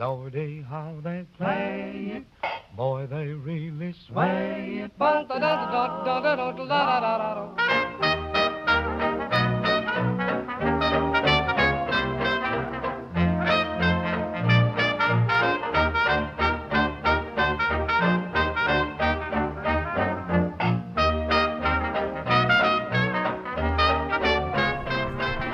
Lordy, eh, how they play it. Boy, they really sway it.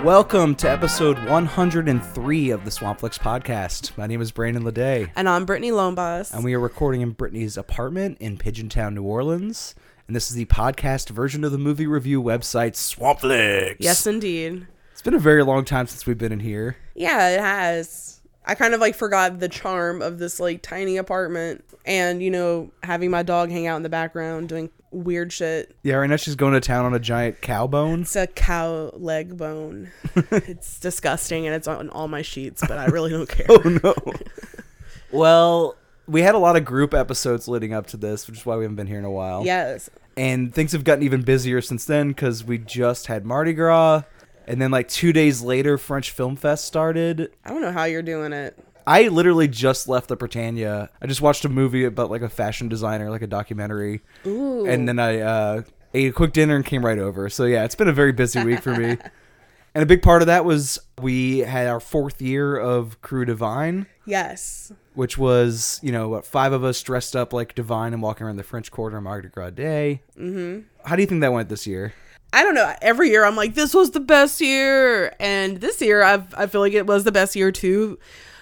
Welcome to episode 103 of the Swampflix podcast. My name is Brandon Ledet, And I'm Britnee Lombas. and we are recording in Britnee's apartment in Pigeontown, New Orleans. And this is the podcast version of the movie review website Swampflix. yes, indeed. It's been a very long time since we've been in here. Yeah, it has. I kind of like forgot the charm of this like tiny apartment and, you know, having my dog hang out in the background doing weird shit. Yeah, right now she's going to town on a giant cow bone. It's a cow leg bone. it's disgusting and it's on all my sheets, but I really don't care. Oh no. well, we had a lot of group episodes leading up to this, which is why we haven't been here in a while. Yes. and things have gotten even busier since then because we just had Mardi Gras, and then like two days later, French Film Fest started. I don't know how you're doing it. I literally just left the Prytania. I just watched a movie about like a fashion designer, like a documentary, Ooh. and then I uh, ate a quick dinner and came right over. So yeah, it's been a very busy week for me. And a big part of that was we had our fourth year of Krewe Divine, yes. which was you know what five of us dressed up like Divine and walking around the French Quarter on Mardi Gras Day. Mm-hmm. How do you think that went this year? I don't know. Every year I'm like, this was the best year, and this year I've I feel like it was the best year too,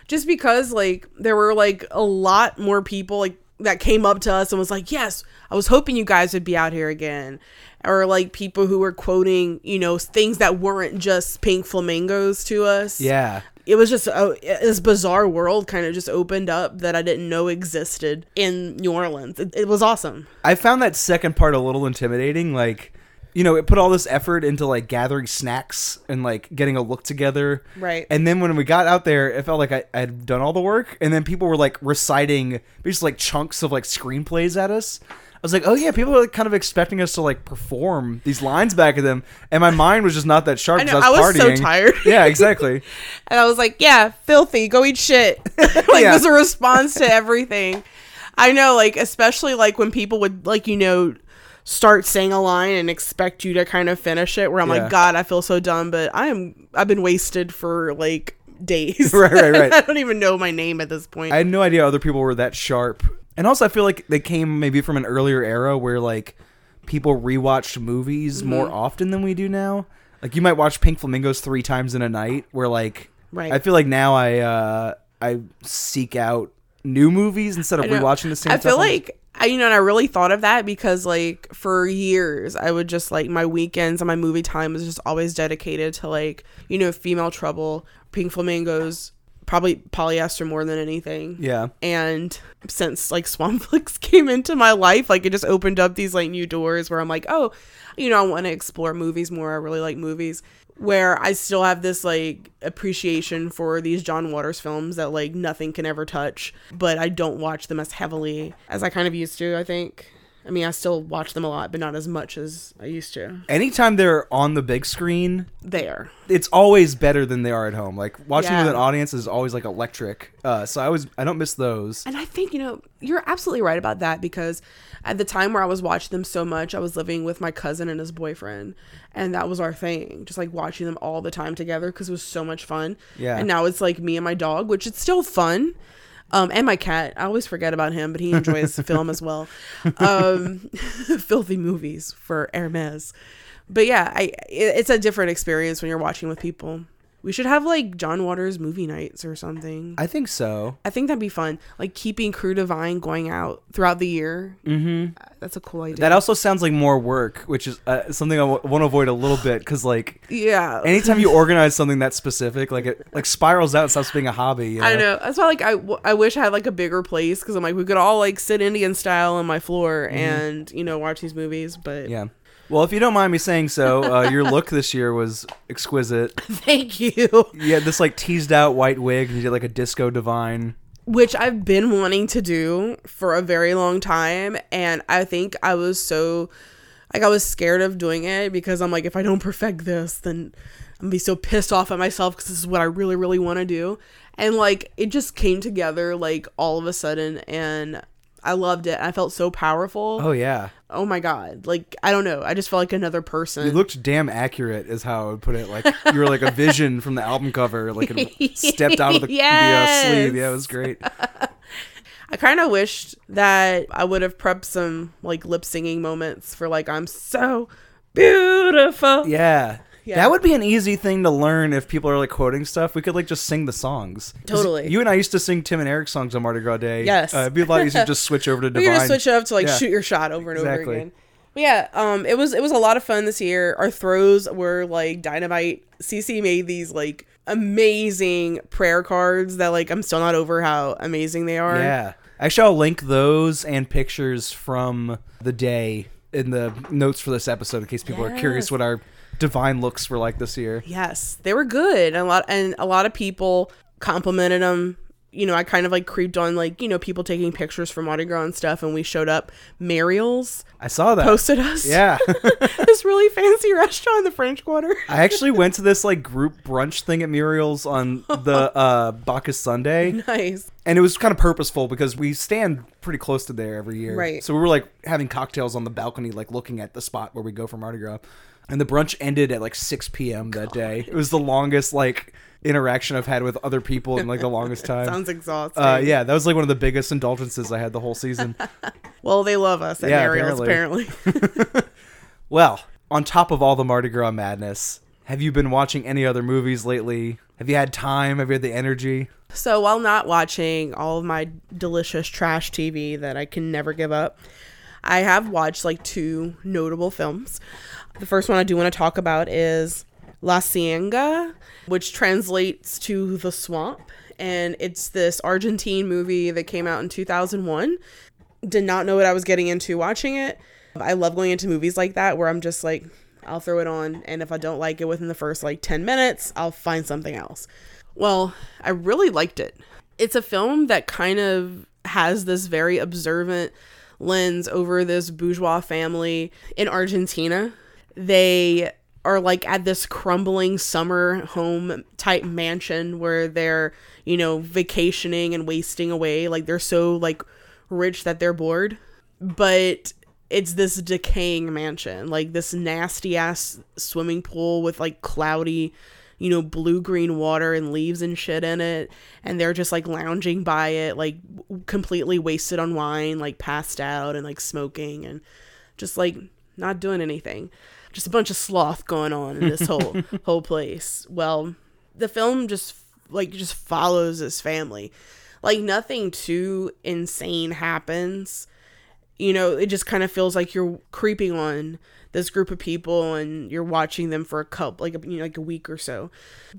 just because like there were like a lot more people like that came up to us and was like, yes, I was hoping you guys would be out here again, or like people who were quoting you know things that weren't just pink flamingos to us. Yeah. It was just oh, a, this bizarre world kind of just opened up that I didn't know existed in New Orleans. It, it was awesome. I found that second part a little intimidating. Like, you know, it put all this effort into like gathering snacks and like getting a look together. Right. And then when we got out there, it felt like I had done all the work. And then people were like reciting just like chunks of like screenplays at us. I was like, oh yeah, people are like, kind of expecting us to like perform these lines back at them, and my mind was just not that sharp. I know, I was, I was so partying. tired. yeah, exactly. And I was like, yeah, filthy, go eat shit. like Yeah. was a response to everything. I know, like, especially like when people would like, you know, start saying a line and expect you to kind of finish it where I'm Yeah. like, God, I feel so dumb, but I am I've been wasted for like days. Right, right, right. I don't even know my name at this point. I had no idea other people were that sharp. And also, I feel like they came maybe from an earlier era where like people rewatched movies Mm-hmm. more often than we do now. Like you might watch Pink Flamingos three times in a night. Where like, Right. I feel like now I uh I seek out new movies instead of rewatching the same. I feel like I, you know, and I really thought of that because, like, for years, I would just like my weekends and my movie time was just always dedicated to like, you know, female trouble, pink flamingos, probably polyester more than anything. yeah, And since like Swampflix came into my life, like it just opened up these like new doors where I'm like, oh, you know, I want to explore movies more. I really like movies. Where I still have this like appreciation for these John Waters films that like nothing can ever touch, but I don't watch them as heavily as I kind of used to, I think. I mean, I still watch them a lot, but not as much as I used to. anytime they're on the big screen, There. it's always better than they are at home. Like watching Yeah. with an audience is always like electric. Uh, so I always I don't miss those. And I think, you know, you're absolutely right about that because at the time where I was watching them so much, I was living with my cousin and his boyfriend. And that was our thing, just like watching them all the time together because it was so much fun. Yeah. And now it's like me and my dog, which it's still fun. Um, and my cat. I always forget about him, but he enjoys film as well. Um, filthy movies for Hermes. But yeah, I it, it's a different experience when you're watching with people. We should have like John Waters movie nights or something. I think so. I think that'd be fun. Like keeping Krewe Divine going out throughout the year. Mm-hmm. That's a cool idea. That also sounds like more work, which is uh, something I w- want to avoid a little bit because, like, yeah. anytime you organize something that specific, like it like spirals out and stops being a hobby. You know? I know. That's why, like, I, w- I wish I had like a bigger place because I'm like we could all like sit Indian style on my floor and you know watch these movies. But Mm-hmm. Yeah. Well, if you don't mind me saying so, uh, your look this year was exquisite. thank you. You had this like teased out white wig, and you did like a disco divine. which I've been wanting to do for a very long time. And I think I was so, like, I was scared of doing it because I'm like, if I don't perfect this, then I'm gonna be so pissed off at myself because this is what I really, really want to do. And like it just came together like all of a sudden and I loved it. I felt so powerful. Oh yeah, Oh my god. Like I don't know. I just felt like another person. you looked damn accurate, is how I would put it. Like you were like a vision from the album cover, like it stepped out of the, the uh, sleeve. Yeah, it was great. I kind of wished that I would have prepped some like lip singing moments for like I'm so beautiful. Yeah. Yeah. That would be an easy thing to learn if people are like quoting stuff. We could like just sing the songs. Totally. You and I used to sing Tim and Eric songs on Mardi Gras Day. Yes. Uh, it'd be a lot easier to just switch over to Divine. could just switch it up to like Yeah. shoot your shot over and over again. But yeah, um, it was it was a lot of fun this year. Our throws were like dynamite. CC made these like amazing prayer cards that like I'm still not over how amazing they are. Yeah. Actually, I'll link those and pictures from the day in the notes for this episode in case people are curious what our divine looks were like this year. Yes, they were good. And a lot and a lot of people complimented them. You know, I kind of like creeped on like, you know, people taking pictures from Mardi Gras and stuff and we showed up. Muriel's I saw that. posted us. Yeah. this really fancy restaurant in the French Quarter. I actually went to this like group brunch thing at Muriel's on the uh Bacchus Sunday. nice. and it was kind of purposeful because we stand pretty close to there every year. Right. So we were like having cocktails on the balcony, like looking at the spot where we go for Mardi Gras. And the brunch ended at like 6 p.m. that day. It was the longest like interaction I've had with other people in like the longest time. Sounds exhausting. uh, yeah, that was like one of the biggest indulgences I had the whole season. Well, they love us at Yeah, Muriel's apparently. well, on top of all the Mardi Gras madness, have you been watching any other movies lately? Have you had time? Have you had the energy? so while not watching all of my delicious trash TV that I can never give up, I have watched like two notable films. The first one I do want to talk about is La Ciénaga, which translates to The Swamp. And it's this Argentine movie that came out in 2001. Did not know what I was getting into watching it. I love going into movies like that where I'm just like, I'll throw it on. And if I don't like it within the first like 10 minutes, I'll find something else. Well, I really liked it. It's a film that kind of has this very observant lens over this bourgeois family in Argentina. They are like at this crumbling summer home type mansion where they're, you know, vacationing and wasting away. Like they're so like rich that they're bored. But it's this decaying mansion, like this nasty ass swimming pool with like cloudy, you know, blue green water and leaves and shit in it. And they're just like lounging by it, like completely wasted on wine, like passed out and like smoking and just like not doing anything. Just a bunch of sloth going on in this whole whole place. Well, the film just like just follows this family. Like nothing too insane happens you know, it just kind of feels like you're creeping on this group of people and you're watching them for a couple like a, you know, like a week or so.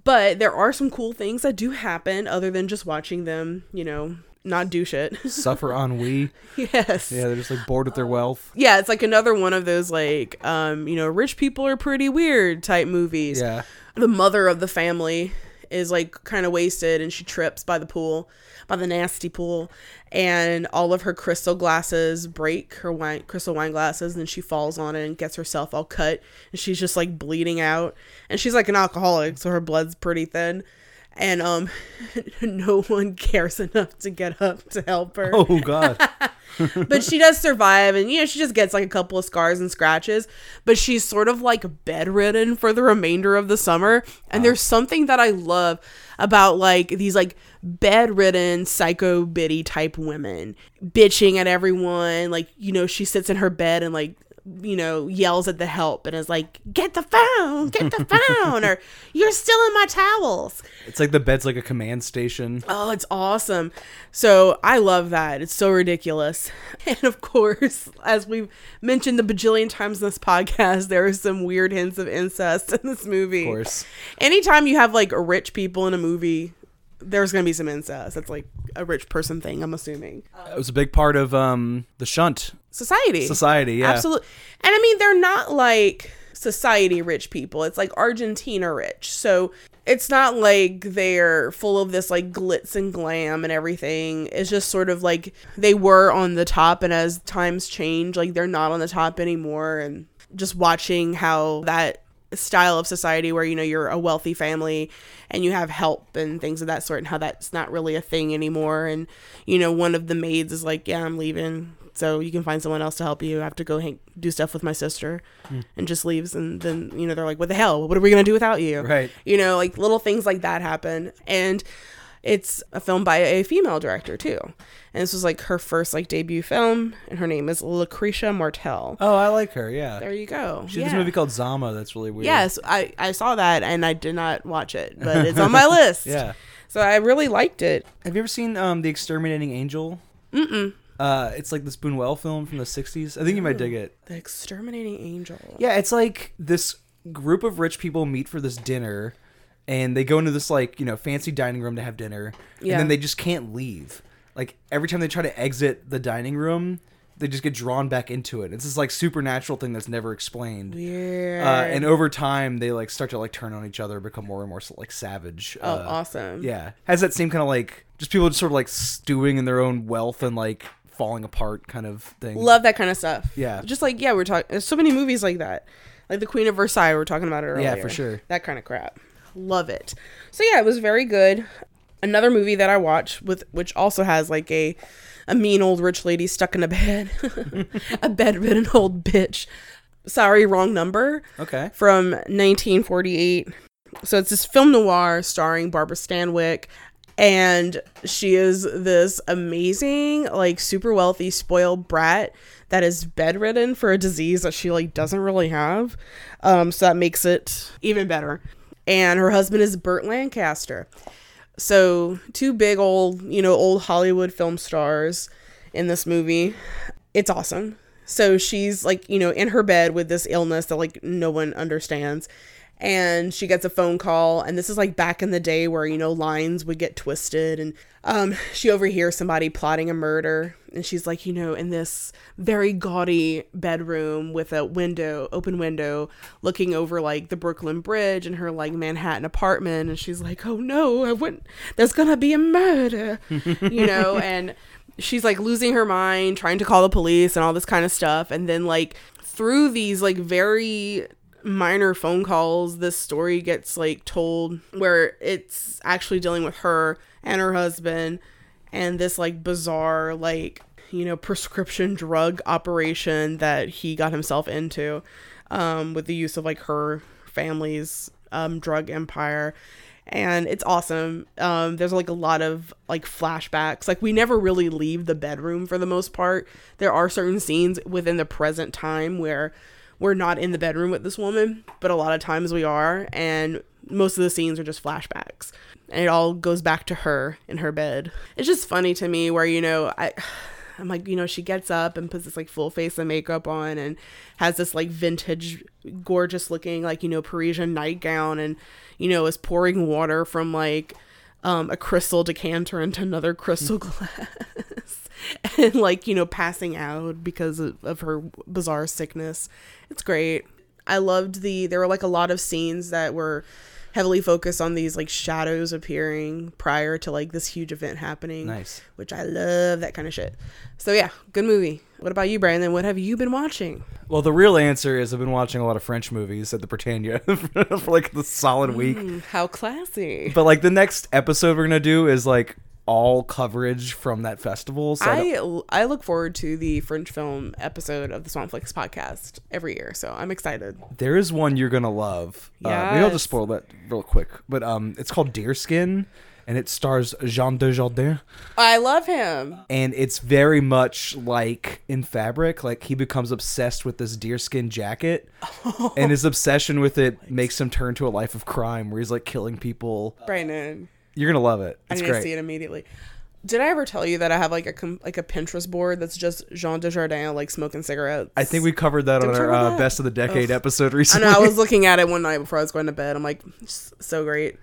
But there are some cool things that do happen other than just watching them, you know, not do shit. Suffer ennui. yes. Yeah, they're just like bored with their wealth. Yeah, it's like another one of those like um, you know, rich people are pretty weird type movies. Yeah. The mother of the family is like kind of wasted and she trips by the pool, by the nasty pool, and all of her crystal glasses break, her wine crystal wine glasses, and she falls on it and gets herself all cut and she's just like bleeding out. And she's like an alcoholic, so her blood's pretty thin. And um no one cares enough to get up to help her Oh god. but she does survive and you know she just gets like a couple of scars and scratches but she's sort of like bedridden for the remainder of the summer and there's something that i love about like these like bedridden psycho bitty type women bitching at everyone like you know she sits in her bed and like you know yells at the help and is like get the phone get the phone or you're still in my towels It's like the bed's like a command station. Oh, it's awesome. So I love that. It's so ridiculous. And of course, as we've mentioned the bajillion times in this podcast, there are some weird hints of incest in this movie. Of course. Anytime you have like rich people in a movie, there's gonna be some incest. That's like a rich person thing, I'm assuming. It was a big part of um the shunt Society. society. Yeah. Absolutely. And I mean, they're not like society rich people. It's like Argentina rich. So it's not like they're full of this like glitz and glam and everything. It's just sort of like they were on the top, and as times change, like they're not on the top anymore. And just watching how that style of society where you know you're a wealthy family and you have help and things of that sort and how that's not really a thing anymore and you know one of the maids is like yeah i'm leaving so you can find someone else to help you i have to go hang, do stuff with my sister and just leaves and then you know they're like what the hell what are we going to do without you Right. you know like little things like that happen and it's a film by a female director too and this was like her first like debut film and her name is lucrecia martel Oh, I like her. Yeah. there you go She did this movie called Zama. That's really weird. Yes, I, I saw that and I did not watch it, but it's on my list. Yeah. So I really liked it. Have you ever seen um, The Exterminating Angel? Mm-mm. Uh, it's like this Buñuel film from the '60s. I think you might dig it. The Exterminating Angel. Yeah, it's like this group of rich people meet for this dinner, and they go into this like you know fancy dining room to have dinner, Yeah. and then they just can't leave. Like every time they try to exit the dining room, they just get drawn back into it. It's this like supernatural thing that's never explained. Weird. Uh, and over time, they like start to like turn on each other, become more and more like savage. oh, uh, awesome. Yeah, has that same kind of like just people just sort of like stewing in their own wealth and like falling apart kind of thing. Love that kind of stuff. Yeah. Just like, yeah, we're talking, there's so many movies like that. Like The Queen of Versailles, we were talking about it earlier. Yeah, for sure. That kind of crap. Love it. So yeah, it was very good. Another movie that I watched with, which also has like a, a mean old rich lady stuck in a bed, a bedridden old bitch. Sorry, wrong number. Okay. from 1948. So it's this film noir starring Barbara Stanwyck. And she is this amazing, like super wealthy, spoiled brat that is bedridden for a disease that she like doesn't really have. Um, so that makes it even better. And her husband is Burt Lancaster. So two big old, you know, old Hollywood film stars in this movie. It's awesome. So she's like, you know, in her bed with this illness that like no one understands. And she gets a phone call, and this is like back in the day where, you know, lines would get twisted. And um, she overhears somebody plotting a murder. And she's like, you know, in this very gaudy bedroom with a window, open window, looking over like the Brooklyn Bridge and her like Manhattan apartment. And she's like, oh no, I wouldn't, there's gonna be a murder, you know? And she's like losing her mind, trying to call the police and all this kind of stuff. And then, like, through these like very minor phone calls, this story gets like told where it's actually dealing with her and her husband and this like bizarre, like, you know, prescription drug operation that he got himself into um, with the use of like her family's um, drug empire and it's awesome. Um, there's like a lot of like flashbacks. Like we never really leave the bedroom for the most part. There are certain scenes within the present time where we're not in the bedroom with this woman, but a lot of times we are, and most of the scenes are just flashbacks. And it all goes back to her in her bed. It's just funny to me where you know I. I'm like, you know, she gets up and puts this like full face of makeup on and has this like vintage, gorgeous looking, like, you know, Parisian nightgown and, you know, is pouring water from like um, a crystal decanter into another crystal glass and like, you know, passing out because of, of her bizarre sickness. It's great. I loved the, there were like a lot of scenes that were heavily focused on these like shadows appearing prior to like this huge event happening Nice. which I love that kind of shit. So yeah, good movie. What about you, Brandon? What have you been watching? Well, the real answer is I've been watching a lot of French movies at the Prytania for like the solid week. Mm, how classy. But like the next episode we're gonna do is like all coverage from that festival. So I I I look forward to the French film episode of the Swampflix podcast every year, so I'm excited. there is one you're gonna love. Uh, maybe I'll just spoil that real quick. But um, it's called Deerskin, and it stars Jean Dujardin. I love him. and it's very much like in fabric like he becomes obsessed with this deerskin jacket and his obsession with it makes him turn to a life of crime where he's like killing people Brandon, you're gonna love it I it's need to see it immediately. Did I ever tell you that I have like a com- like a Pinterest board that's just Jean Dujardin like smoking cigarettes? i think we covered that Did on our uh, that? best of the decade Ugh. episode I recently know I was looking at it one night before I was going to bed. I'm like, so great.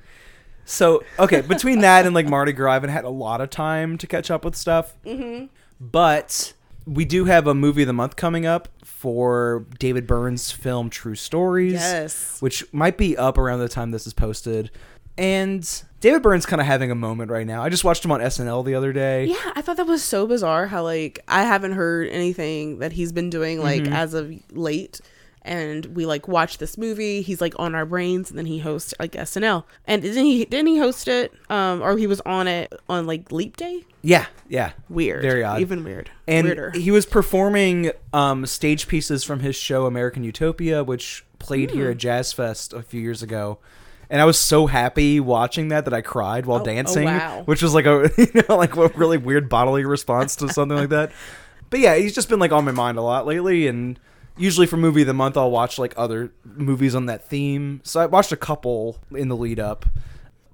so okay between that and like mardi gras i haven't had a lot of time to catch up with stuff mm-hmm. but we do have a movie of the month coming up for david byrne's film true stories Yes. which might be up around the time this is posted. And David Byrne's kind of having a moment right now. I just watched him on SNL the other day. Yeah, I thought that was so bizarre how like I haven't heard anything that he's been doing like Mm-hmm. as of late and we like watch this movie. He's like on our brains, and then he hosts like SNL. And didn't he? Didn't he host it? Um, or he was on it on like Leap Day. Yeah, yeah. Weird. Very odd. Even weird. and Weirder. he was performing um, stage pieces from his show American Utopia, which played here Hmm. at Jazz Fest a few years ago. And I was so happy watching that that I cried while Oh, oh, dancing, wow. which was like a you know like a really weird bodily response to something like that. But yeah, he's just been like on my mind a lot lately, and usually for movie of the month I'll watch like other movies on that theme. So I watched a couple in the lead up.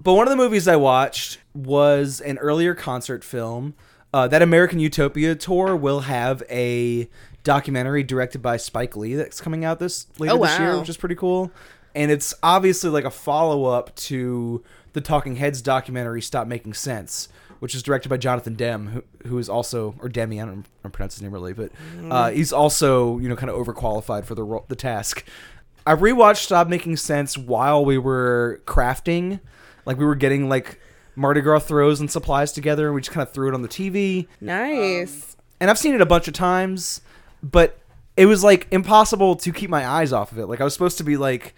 But one of the movies I watched was an earlier concert film. Uh, that American Utopia tour will have a documentary directed by Spike Lee that's coming out this later Oh, this year, which is pretty cool. And it's obviously like a follow up to the Talking Heads documentary "Stop Making Sense," which is directed by Jonathan Demme, who, who is also or Demi, I don't, I don't pronounce his name really, but uh, he's also you know kind of overqualified for the ro- the task. I rewatched Stop Making Sense while we were crafting, like we were getting like Mardi Gras throws and supplies together, and we just kind of threw it on the TV. nice. And I've seen it a bunch of times, but it was like impossible to keep my eyes off of it. Like I was supposed to be like,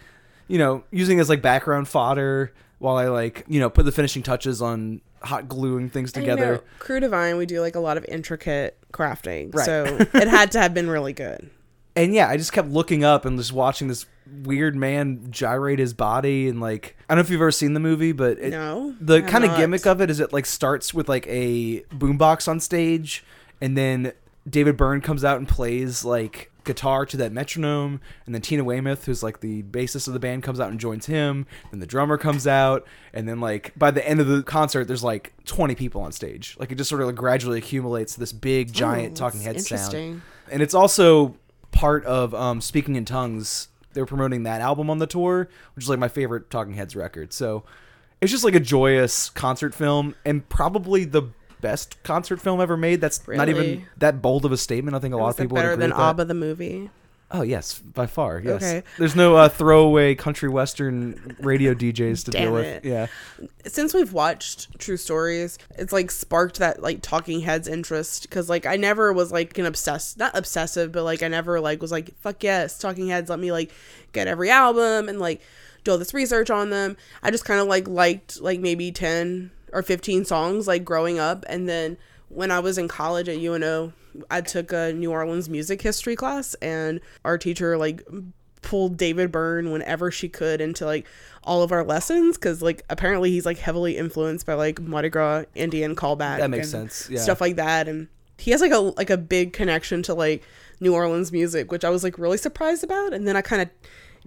you know, using as like background fodder while I like, you know, put the finishing touches on hot gluing things together. know. Krewe Divine, we do like a lot of intricate crafting, Right. so it had to have been really good. and yeah, I just kept looking up and just watching this weird man gyrate his body and like I don't know if you've ever seen the movie, but it, No, the kind of gimmick of it is it like starts with like a boombox on stage and then David Byrne comes out and plays like guitar to that metronome and then Tina Weymouth who's like the bassist of the band comes out and joins him then the drummer comes out and then like by the end of the concert there's like 20 people on stage like it just sort of like gradually accumulates this big giant Oh, talking head sound and it's also part of um, Speaking in Tongues. They were promoting that album on the tour, which is like my favorite Talking Heads record. So it's just like a joyous concert film, and probably the best concert film ever made. That's not even Really? that bold of a statement. I think a lot of people would better agree than with that. ABBA the movie. Oh yes, by far. Yes. Okay. There's no uh, throwaway country western radio DJs to Damn deal with. it. Yeah. since we've watched True Stories, it's like sparked that like Talking Heads interest because like I never was like an obsessed, not obsessive, but like I never like was like fuck yes, Talking Heads, let me like get every album and like do all this research on them. I just kind of like liked like maybe ten or fifteen songs like growing up, and then when I was in college at UNO, I took a New Orleans music history class, and our teacher like pulled David Byrne whenever she could into like all of our lessons because like apparently he's like heavily influenced by like Mardi Gras Indian callback. That makes and sense, yeah. Stuff like that, and he has like a like a big connection to like New Orleans music, which I was like really surprised about, and then I kind of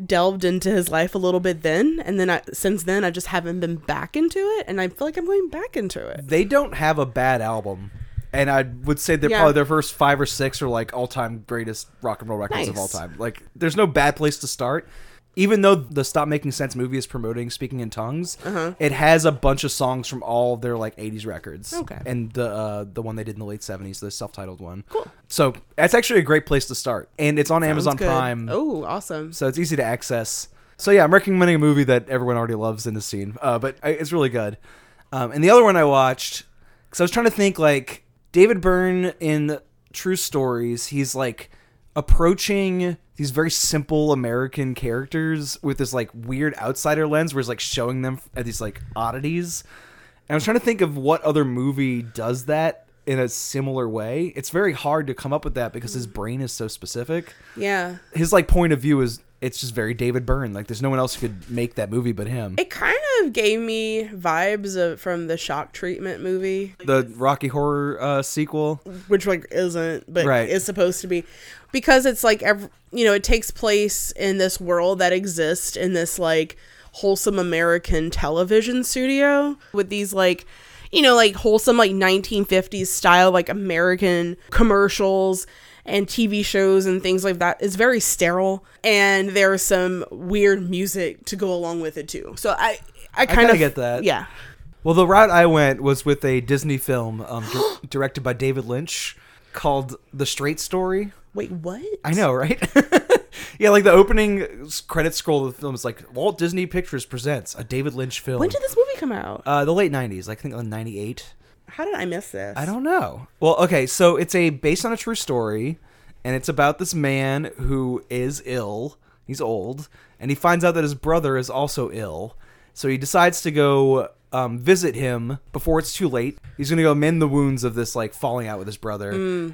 delved into his life a little bit then and then I, since then I just haven't been back into it and I feel like I'm going back into it. They don't have a bad album. And I would say they're Yeah. probably their first five or six are like all time greatest rock and roll records of all time. Like, there's no bad place to start. Even though the Stop Making Sense movie is promoting Speaking in Tongues, Uh-huh. it has a bunch of songs from all of their like '80s records. Okay. and the uh, the one they did in the late '70s, the self-titled one. Cool. So that's actually a great place to start, and it's on Amazon good. Prime. Oh, awesome. So it's easy to access. So yeah, I'm recommending a movie that everyone already loves in the scene, uh, but I- it's really good. Um, and the other one I watched, because I was trying to think like David Byrne in True Stories, he's like approaching these very simple American characters with this like weird outsider lens, where he's like showing them at these like oddities. And I was trying to think of what other movie does that in a similar way. It's very hard to come up with that because his brain is so specific Yeah. his like point of view is it's just very David Byrne. Like there's no one else who could make that movie but him. It kind of gave me vibes of from the shock treatment movie, The Rocky Horror uh, sequel. which like isn't, but Right. is supposed to be, because it's like ev- you know it takes place in this world that exists in this like wholesome American television studio with these like you know like wholesome like 1950s style like American commercials and TV shows and things like that. It's very sterile, and there's some weird music to go along with it too. So I I kind of get that. Yeah. Well, the route I went was with a Disney film um, di- directed by David Lynch called The Straight Story. Wait, what? I know, right? yeah, like the opening credit scroll of the film is like Walt Disney Pictures presents a David Lynch film. When did this movie come out? uh, the late '90s, like I think, like '98. How did I miss this? I don't know. Well, okay, so it's a based on a true story, and it's about this man who is ill. He's old, and he finds out that his brother is also ill. So he decides to go um, visit him before it's too late. He's going to go mend the wounds of this like falling out with his brother,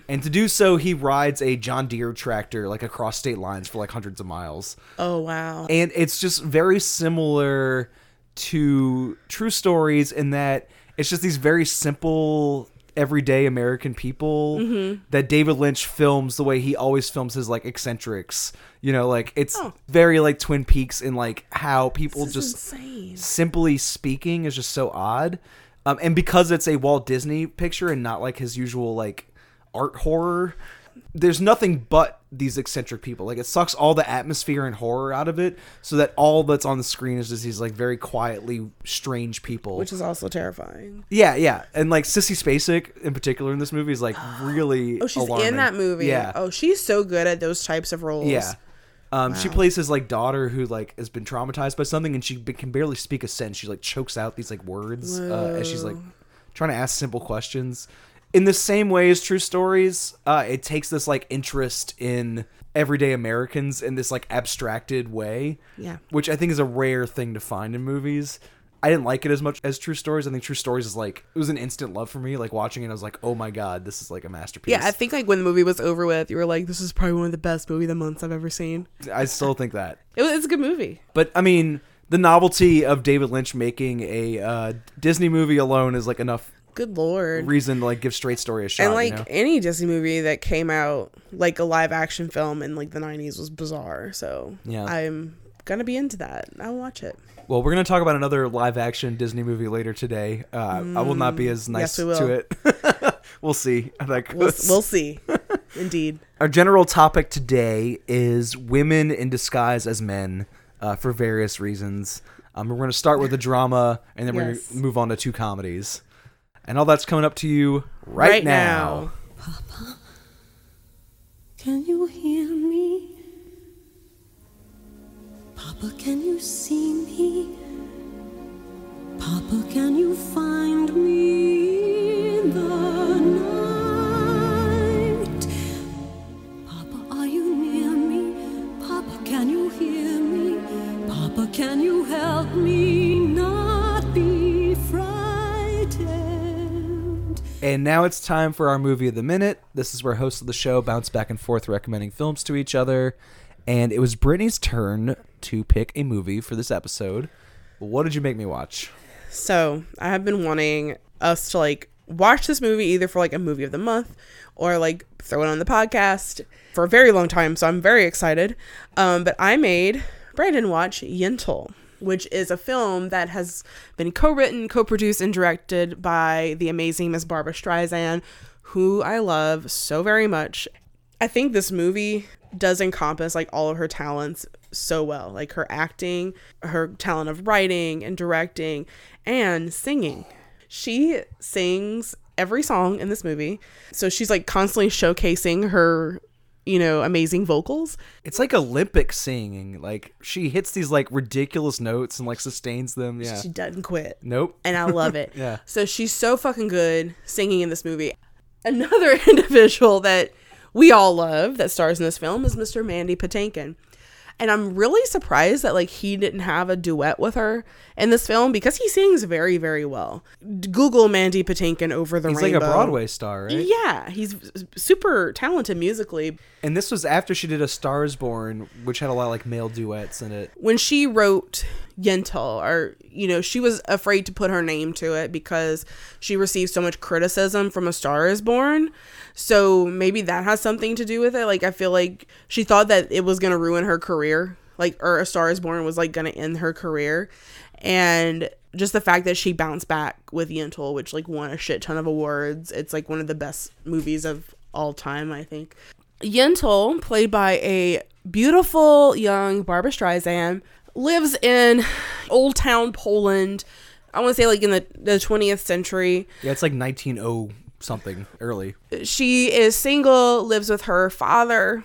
and to do so, he rides a John Deere tractor like across state lines for like hundreds of miles Oh wow. and it's just very similar to true stories in that it's just these very simple everyday american people Mm-hmm. that david lynch films the way he always films his like eccentrics you know like it's Oh. very like twin peaks in like how people just insane. simply speaking is just so odd um, and because it's a walt disney picture and not like his usual like art horror there's nothing but these eccentric people like it sucks all the atmosphere and horror out of it so that all that's on the screen is just these like very quietly strange people Which is also terrifying. yeah yeah and like sissy spacek in particular in this movie is like really Oh, she's alarming. in that movie. yeah Oh, she's so good at those types of roles. yeah um, She plays his like daughter who like has been traumatized by something, and she b- can barely speak a sentence. She like chokes out these like words uh, as she's like trying to ask simple questions. In the same way as True Stories, uh, it takes this like interest in everyday Americans in this like abstracted way, Yeah. which I think is a rare thing to find in movies. I didn't like it as much as True Stories. I think True Stories is like it was an instant love for me. Like watching it, I was like, oh my god, this is like a masterpiece. Yeah, I think like when the movie was over with, you were like, "This is probably one of the best movie of the months I've ever seen." I still think that. It was, it's a good movie. But I mean, the novelty of David Lynch making a uh, Disney movie alone is like enough Good lord. reason to like give Straight Story a shot. and like you know? any Disney movie that came out like a live action film in like the 90s was bizarre. So Yeah. I'm gonna be into that. I'll watch it. well, we're gonna talk about another live action Disney movie later today. Uh, I will not be as nice Mm, yes, to it. we'll see. That We'll, we'll see. Indeed. Our general topic today is women in disguise as men uh, for various reasons. Um, we're going to start with a drama, and then we're going to move on to two comedies. And all that's coming up to you right, now. Papa, can you hear me? Papa, can you see me? Papa, can you find me in the night? Papa, are you near me? Papa, can you hear me? Papa, can you help me And now it's time for our movie of the minute. This is where hosts of the show bounce back and forth recommending films to each other. And it was Britnee's turn to pick a movie for this episode. What did you make me watch? So I have been wanting us to like watch this movie either for like a movie of the month or like throw it on the podcast for a very long time. So I'm very excited. Um, but I made Brandon watch Yentl, which is a film that has been co-written, co-produced, and directed by the amazing Miss Barbara Streisand, who I love so very much. I think this movie does encompass like all of her talents so well like her acting her talent of writing and directing and singing she sings every song in this movie so she's like constantly showcasing her you know amazing vocals It's like Olympic singing. Like she hits these like ridiculous notes and like sustains them. Yeah. she doesn't quit Nope. and I love it. Yeah. So she's so fucking good singing in this movie. Another individual that we all love that stars in this film is Mr. Mandy Patinkin. And I'm really surprised that like he didn't have a duet with her in this film because he sings very, very well. Google Mandy Patinkin over the He's rainbow. like a Broadway star, right? Yeah, he's super talented musically. And this was after she did A Star Is Born, which had a lot of like male duets in it. when she wrote Yentl, or you know, she was afraid to put her name to it because she received so much criticism from A Star Is Born. So maybe that has something to do with it. Like I feel like she thought that it was gonna ruin her career, like or A Star Is Born was like gonna end her career, and just the fact that she bounced back with Yentl, which like won a shit ton of awards. It's like one of the best movies of all time, I think. Yentl, played by a beautiful young Barbara Streisand, lives in Old Town Poland. I want to say like in the, the 20th century. Yeah, it's like 1900 something early. She is single, lives with her father,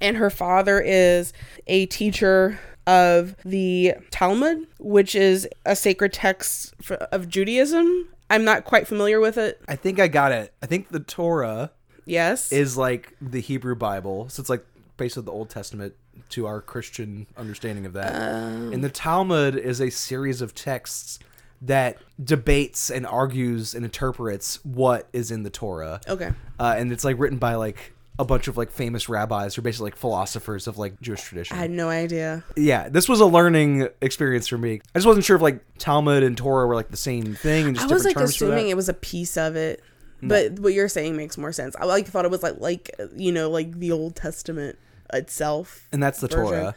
and her father is a teacher of the Talmud, which is a sacred text of Judaism. I'm not quite familiar with it. I think I got it. I think the Torah Yes. is like the Hebrew Bible. So it's like basically the Old Testament to our Christian understanding of that. Oh. and the Talmud is a series of texts that debates and argues and interprets what is in the Torah. okay. Uh, and it's like written by like a bunch of like famous rabbis or basically like philosophers of like Jewish tradition. I had no idea. yeah, this was a learning experience for me. I just wasn't sure if like Talmud and Torah were like the same thing and just I was like assuming it was a piece of it. But what you're saying makes more sense. I like thought it was like like you know like the Old Testament itself. and that's the version. Torah.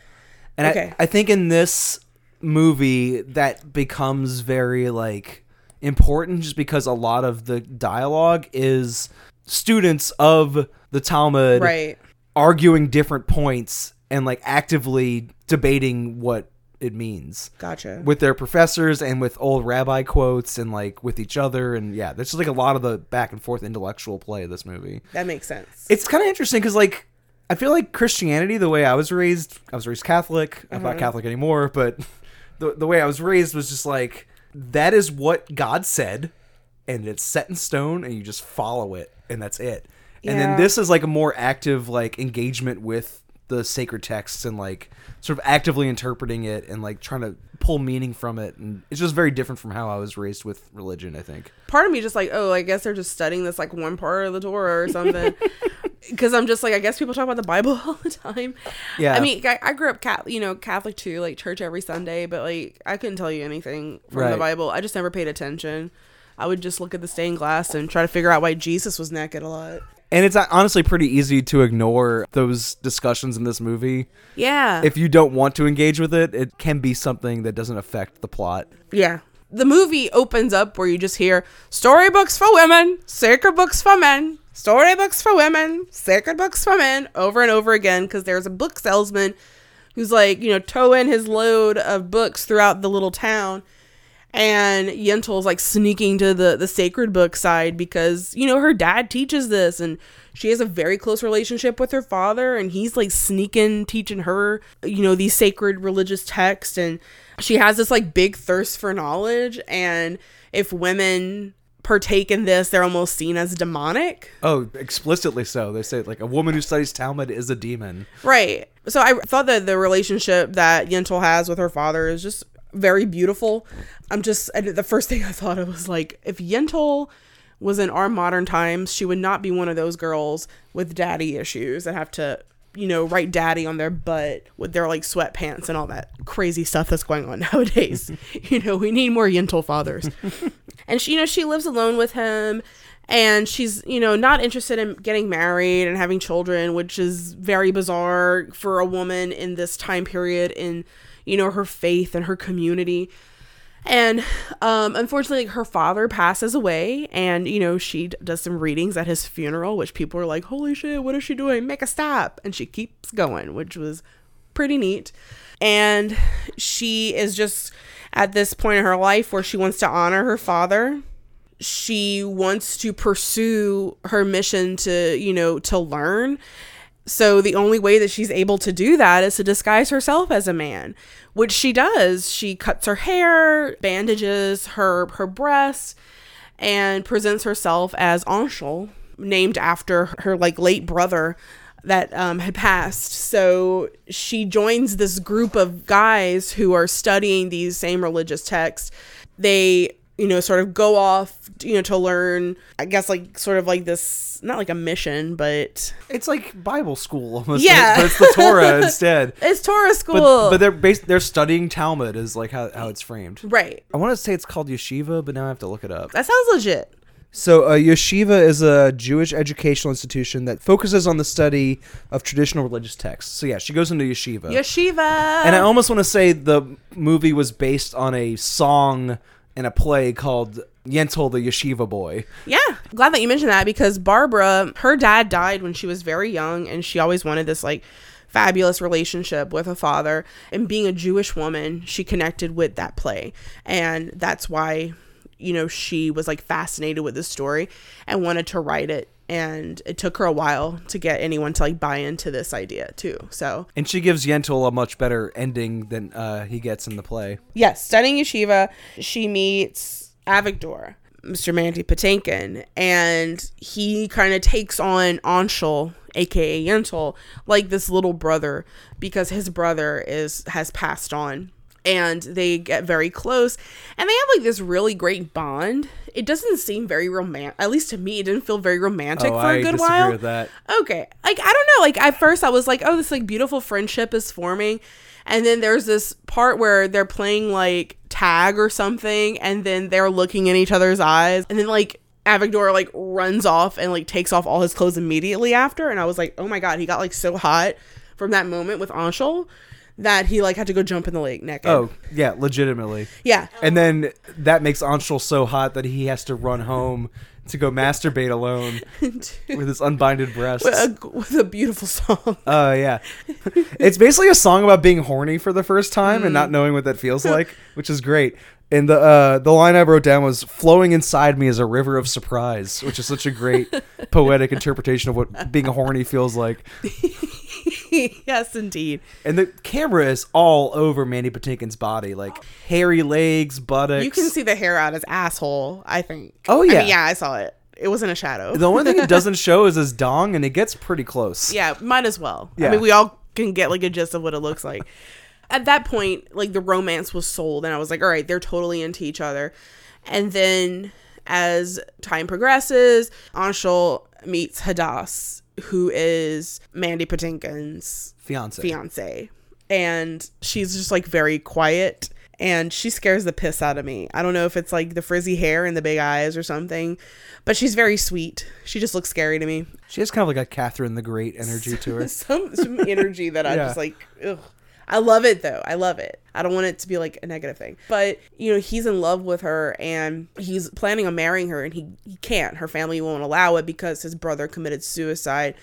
And Okay. I, I think in this movie that becomes very like important just because a lot of the dialogue is students of the Talmud Right. arguing different points and like actively debating what it means Gotcha. with their professors and with old rabbi quotes and like with each other and yeah there's just like a lot of the back and forth intellectual play of this movie that makes sense. it's kind of interesting because like i feel like christianity the way i was raised i was raised catholic i'm not mm-hmm. catholic anymore but the, the way i was raised was just like that is what god said and it's set in stone and you just follow it and that's it. And then this is like a more active like engagement with the sacred texts and like sort of actively interpreting it and like trying to pull meaning from it and it's just very different from how i was raised with religion i think part of me just like, oh, I guess they're just studying this like one part of the Torah or something. Because I'm just like, I guess people talk about the Bible all the time. Yeah. I mean, I, I grew up cat, you know, Catholic too, like church every Sunday, but like I couldn't tell you anything from the Bible. I just never paid attention. I would just look at the stained glass and try to figure out why Jesus was naked a lot. And it's uh, honestly pretty easy to ignore those discussions in this movie Yeah. if you don't want to engage with it it can be something that doesn't affect the plot Yeah. The movie opens up where you just hear storybooks for women, sacred books for men, storybooks for women, sacred books for men over and over again because there's a book salesman who's like, you know, towing his load of books throughout the little town. And Yentl's like sneaking to the the sacred book side because you know her dad teaches this and she has a very close relationship with her father and he's like sneaking teaching her you know these sacred religious texts. And she has this like big thirst for knowledge. And if women partake in this they're almost seen as demonic. Oh explicitly so. They say like a woman who studies talmud is a demon. Right. So I thought that the relationship that Yentl has with her father is just very beautiful. I'm just the first thing I thought of was like if Yentl was in our modern times, she would not be one of those girls with daddy issues that have to you know write daddy on their butt with their like sweatpants and all that crazy stuff that's going on nowadays. you know, we need more Yentl fathers. and she you know she lives alone with him and she's you know not interested in getting married and having children which is very bizarre for a woman in this time period in you know her faith and her community. And um unfortunately her father passes away and you know she d- does some readings at his funeral which people are like holy shit what is she doing? Make a stop. And she keeps going which was pretty neat. And she is just at this point in her life where she wants to honor her father. She wants to pursue her mission to you know to learn so the only way that she's able to do that is to disguise herself as a man which she does she cuts her hair bandages her her breasts and presents herself as Anshel, named after her like late brother that um, had passed. So she joins this group of guys who are studying these same religious texts. They, you know, sort of go off, you know, to learn. I guess like sort of like this, not like a mission, but it's like bible school almost Yeah. but it's the torah instead it's Torah school. but, but they're based they're studying talmud is like how, how it's framed right. i want to say it's called yeshiva but now i have to look it up That sounds legit. So, uh, yeshiva is a Jewish educational institution that focuses on the study of traditional religious texts. So, yeah, she goes into yeshiva. Yeshiva. and I almost want to say the movie was based on a song and a play called Yentl the Yeshiva Boy. Yeah, glad that you mentioned that because Barbara, her dad died when she was very young, and she always wanted this like fabulous relationship with a father. And being a Jewish woman, she connected with that play, and that's why you know she was like fascinated with the story and wanted to write it. And it took her a while to get anyone to like buy into this idea too. So And she gives Yentl a much better ending than uh, he gets in the play. Yes, studying yeshiva, she meets Avigdor. Mr. Mandy Patinkin, and he kind of takes on Anshel, aka Yentl, like this little brother because his brother is has passed on. And they get very close, and they have like this really great bond. It doesn't seem very romantic, at least to me. It didn't feel very romantic Oh, for a I good while. with that. Okay. Like I don't know. Like at first I was like, oh, this like beautiful friendship is forming. And then there's this part where they're playing like tag or something and then they're looking in each other's eyes and then like Avigdor like runs off and like takes off all his clothes immediately after and I was like, "Oh my god, he got like so hot from that moment with Anshel that he like had to go jump in the lake naked." Oh yeah, legitimately. Yeah. And then that makes Anshel so hot that he has to run home to go masturbate alone with his unbinded breasts. with, a, with a beautiful song. Oh yeah, it's basically a song about being horny for the first time and not knowing what that feels like, which is great. And the uh, the line I wrote down was "flowing inside me is a river of surprise," which is such a great poetic interpretation of what being horny feels like. yes, indeed. And the camera is all over Mandy Patinkin's body, like hairy legs, buttocks. You can see the hair out his asshole, I think. Oh, I yeah. mean, yeah, I saw it. It was in a shadow. The only thing it doesn't show is his dong, and it gets pretty close. yeah, might as well. Yeah. I mean, we all can get like a gist of what it looks like. At that point, like the romance was sold, and I was like, all right, they're totally into each other. And then as time progresses, Anshel meets Hadass, who is Mandy Patinkin's Fiance. fiance and she's just like very quiet and she scares the piss out of me. I don't know if it's like the frizzy hair and the big eyes or something, but she's very sweet. She just looks scary to me. She has kind of like a Catherine the Great energy to her. Some some energy that I Yeah. just like ugh. I love it though. I love it. I don't want it to be like a negative thing. But, you know, he's in love with her and he's planning on marrying her and he, he can't. Her family won't allow it because his brother committed suicide.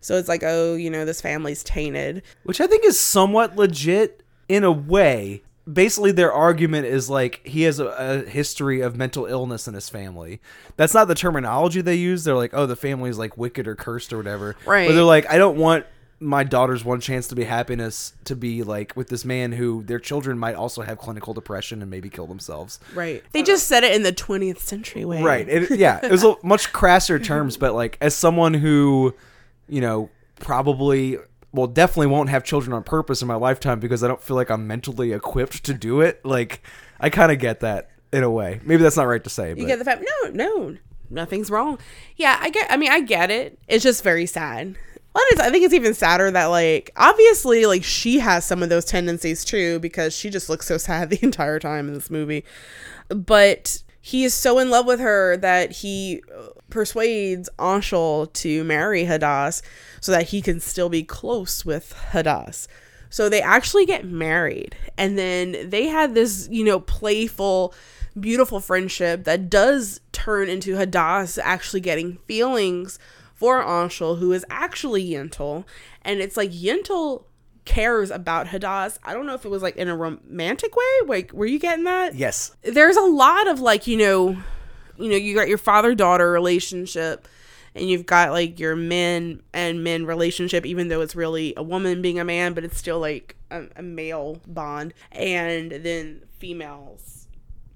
So it's like, oh, you know, this family's tainted. which I think is somewhat legit in a way. Basically, their argument is like he has a, a history of mental illness in his family. That's not the terminology they use. They're like, oh, the family is like wicked or cursed or whatever. Right. But they're like, I don't want my daughter's one chance to be happiness to be like with this man who their children might also have clinical depression and maybe kill themselves. Right. They just said it in the 20th century way. Right. It, yeah. It was a much crasser terms, but like as someone who, you know, probably well definitely won't have children on purpose in my lifetime because I don't feel like I'm mentally equipped to do it. Like I kind of get that in a way. Maybe that's not right to say, You but get the fact, no, no, nothing's wrong. Yeah, I get, I mean, I get it. It's just very sad. Well, I think it's even sadder that, like, obviously, like, she has some of those tendencies too because she just looks so sad the entire time in this movie. But he is so in love with her that he uh, persuades Anshel to marry Hadass so that he can still be close with Hadass. So they actually get married. And then they had this, you know, playful, beautiful friendship that does turn into Hadass actually getting feelings for Anshel, who is actually Yentl. And it's like Yentl cares about Hadass. I don't know if it was like in a romantic way. Like, were you getting that? yes. there's a lot of like you know you know you got your father daughter relationship and you've got like your men and men relationship even though it's really a woman being a man but it's still like a, a male bond and then females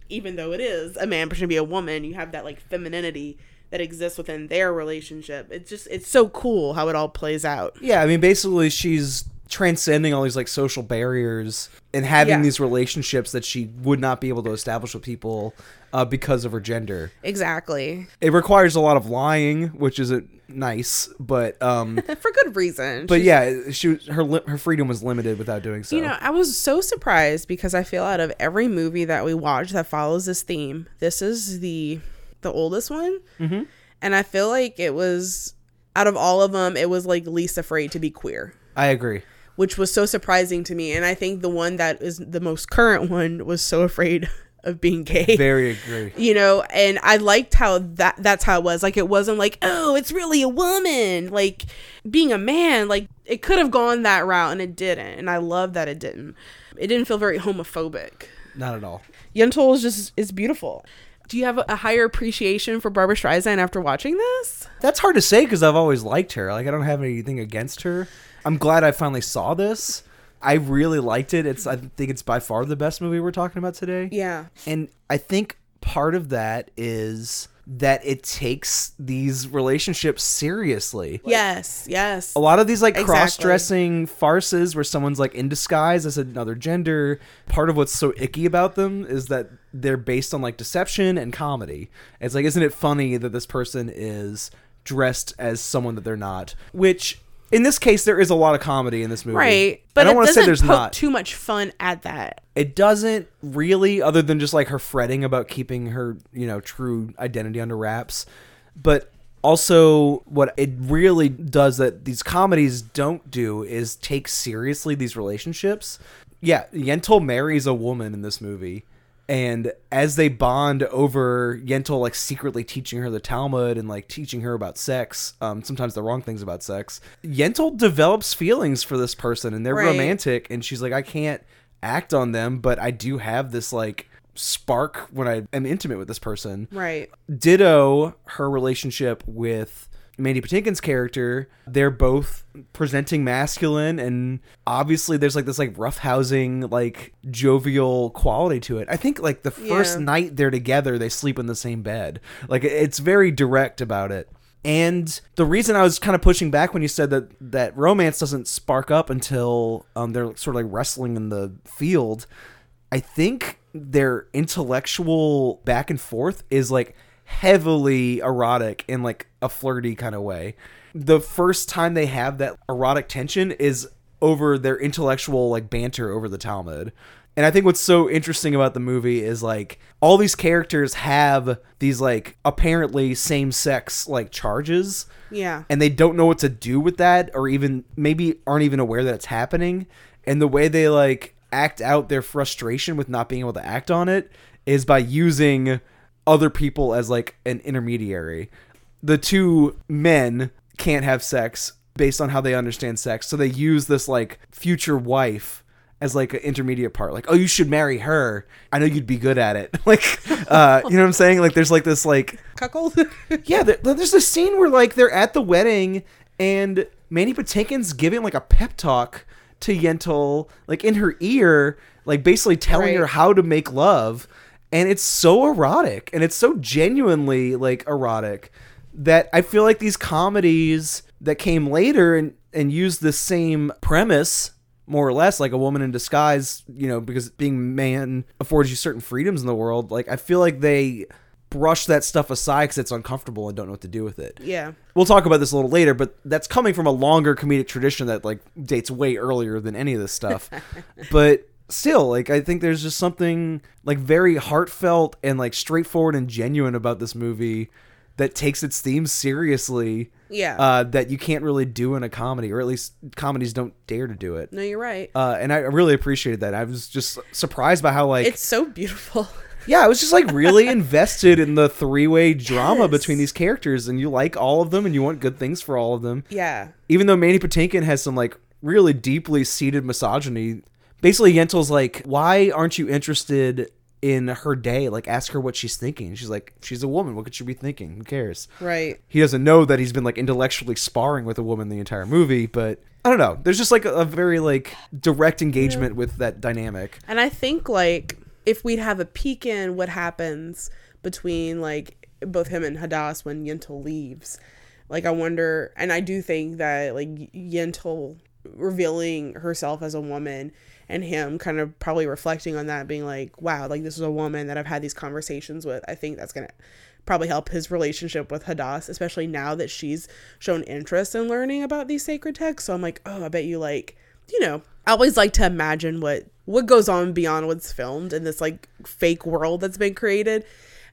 even though it is a man pretending to be a woman you have that like femininity that exists within their relationship it's just it's so cool how it all plays out Yeah, I mean basically she's transcending all these like social barriers and having Yeah. these relationships that she would not be able to establish with people uh, because of her gender. exactly It requires a lot of lying, which isn't nice, but um for good reason but She's- yeah, she her li- her freedom was limited without doing so. You know, I was so surprised because I feel out of every movie that we watch that follows this theme, this is the the oldest one, mm-hmm. and I feel like it was out of all of them, it was like least afraid to be queer, I agree. which was so surprising to me. And I think the one that is the most current one was so afraid of being gay. Very agree. you know and i liked how that that's how it was like it wasn't like oh it's really a woman like being a man like it could have gone that route and it didn't and i love that it didn't it didn't feel very homophobic Not at all. yentl is just is beautiful do you have a higher appreciation for barbra streisand after watching this That's hard to say because I've always liked her. Like I don't have anything against her. I'm glad I finally saw this. I really liked it. It's I think it's by far the best movie we're talking about today. yeah And I think part of that is that it takes these relationships seriously. Yes, yes. A lot of these like Exactly. cross-dressing farces where someone's like in disguise as another gender. Part of what's so icky about them is that they're based on like deception and comedy. It's like, isn't it funny that this person is dressed as someone that they're not? Which in this case, there is a lot of comedy in this movie. Right. But I don't want to say there's not. too much fun at that. it doesn't really, other than just like her fretting about keeping her, you know, true identity under wraps. But also, what it really does that these comedies don't do is take seriously these relationships. Yeah, Yentl marries a woman in this movie. And as they bond over Yentl like secretly teaching her the Talmud and like teaching her about sex, um, sometimes the wrong things about sex, Yentl develops feelings for this person and they're Right. romantic and she's like, I can't act on them, but I do have this like spark when I am intimate with this person. Right. Ditto her relationship with Mandy Patinkin's character. They're both presenting masculine, and obviously there's like this like roughhousing, like jovial quality to it. I think like the first Yeah. night they're together, they sleep in the same bed. Like it's very direct about it. And the reason I was kind of pushing back when you said that that romance doesn't spark up until um, they're sort of like wrestling in the field, I think their intellectual back and forth is like heavily erotic in like a flirty kind of way. The first time they have that erotic tension is over their intellectual like banter over the Talmud. And I think what's so interesting about the movie is like all these characters have these like apparently same sex like charges Yeah. and they don't know what to do with that or even maybe aren't even aware that it's happening and the way they like act out their frustration with not being able to act on it is by using other people as like an intermediary. The two men can't have sex based on how they understand sex so they use this like future wife as like an intermediate part. Like oh you should marry her. I know you'd be good at it. Like uh you know what i'm saying? Like there's like this like Cuckold. yeah, there, there's a scene where like they're at the wedding and Mandy Patinkin's giving like a pep talk to Yentl, like in her ear, like basically telling her how to make love, and it's so erotic and it's so genuinely like erotic that I feel like these comedies that came later and and used the same premise more or less like a woman in disguise you know because being man affords you certain freedoms in the world like i feel like they brush that stuff aside because it's uncomfortable and don't know what to do with it yeah. we'll talk about this a little later but that's coming from a longer comedic tradition that like dates way earlier than any of this stuff but still like i think there's just something like very heartfelt and like straightforward and genuine about this movie that takes its themes seriously Yeah. uh, that you can't really do in a comedy or at least comedies don't dare to do it no, you're right. uh, and I really appreciated that. I was just surprised by how like it's so beautiful. yeah, I was just like really invested in the three way drama Yes. between these characters, and you like all of them, and you want good things for all of them. yeah. Even though Mandy Patinkin has some like really deeply seated misogyny, basically Yentl's like, "Why aren't you interested in her day? Like, ask her what she's thinking." She's like, "She's a woman. What could she be thinking? Who cares?" Right. he doesn't know that he's been like intellectually sparring with a woman the entire movie but i don't know there's just like a, a very like direct engagement with that dynamic And I think like if we'd have a peek in what happens between like both him and Hadass when Yentl leaves, like I wonder, and I do think that like Yentl revealing herself as a woman and him kind of probably reflecting on that, being like, wow, like this is a woman that I've had these conversations with. I think that's gonna probably help his relationship with Hadass, especially now that she's shown interest in learning about these sacred texts. So I'm like, oh, I bet you like, you know, I always like to imagine what what goes on beyond what's filmed in this like fake world that's been created.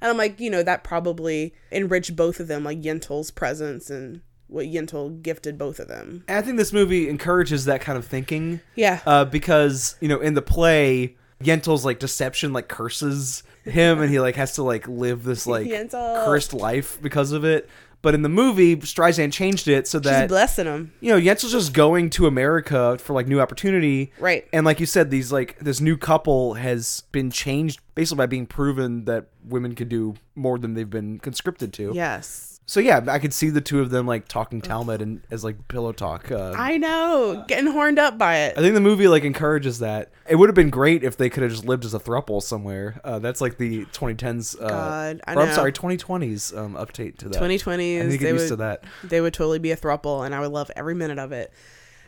And I'm like, you know, that probably enriched both of them, like Yentl's presence and what Yentl gifted both of them. and i think this movie encourages that kind of thinking Yeah. uh, because you know in the play yentl's like deception like curses him and he like has to like live this like Yentl. cursed life because of it but in the movie streisand changed it so that She's blessing him. you know, Yentl's just going to America for like new opportunity. Right. And like you said, these like this new couple has been changed basically by being proven that women can do more than they've been conscripted to. Yes. So yeah, I could see the two of them like talking Talmud and as like pillow talk. Uh, I, know, getting horned up by it. I think the movie like encourages that. It would have been great if they could have just lived as a throuple somewhere. Uh, that's like the 2010s. Uh, God, I or I'm sorry, 2020s um, update to that. 2020s, I need to they get used would- to that. they would totally be a throuple and I would love every minute of it.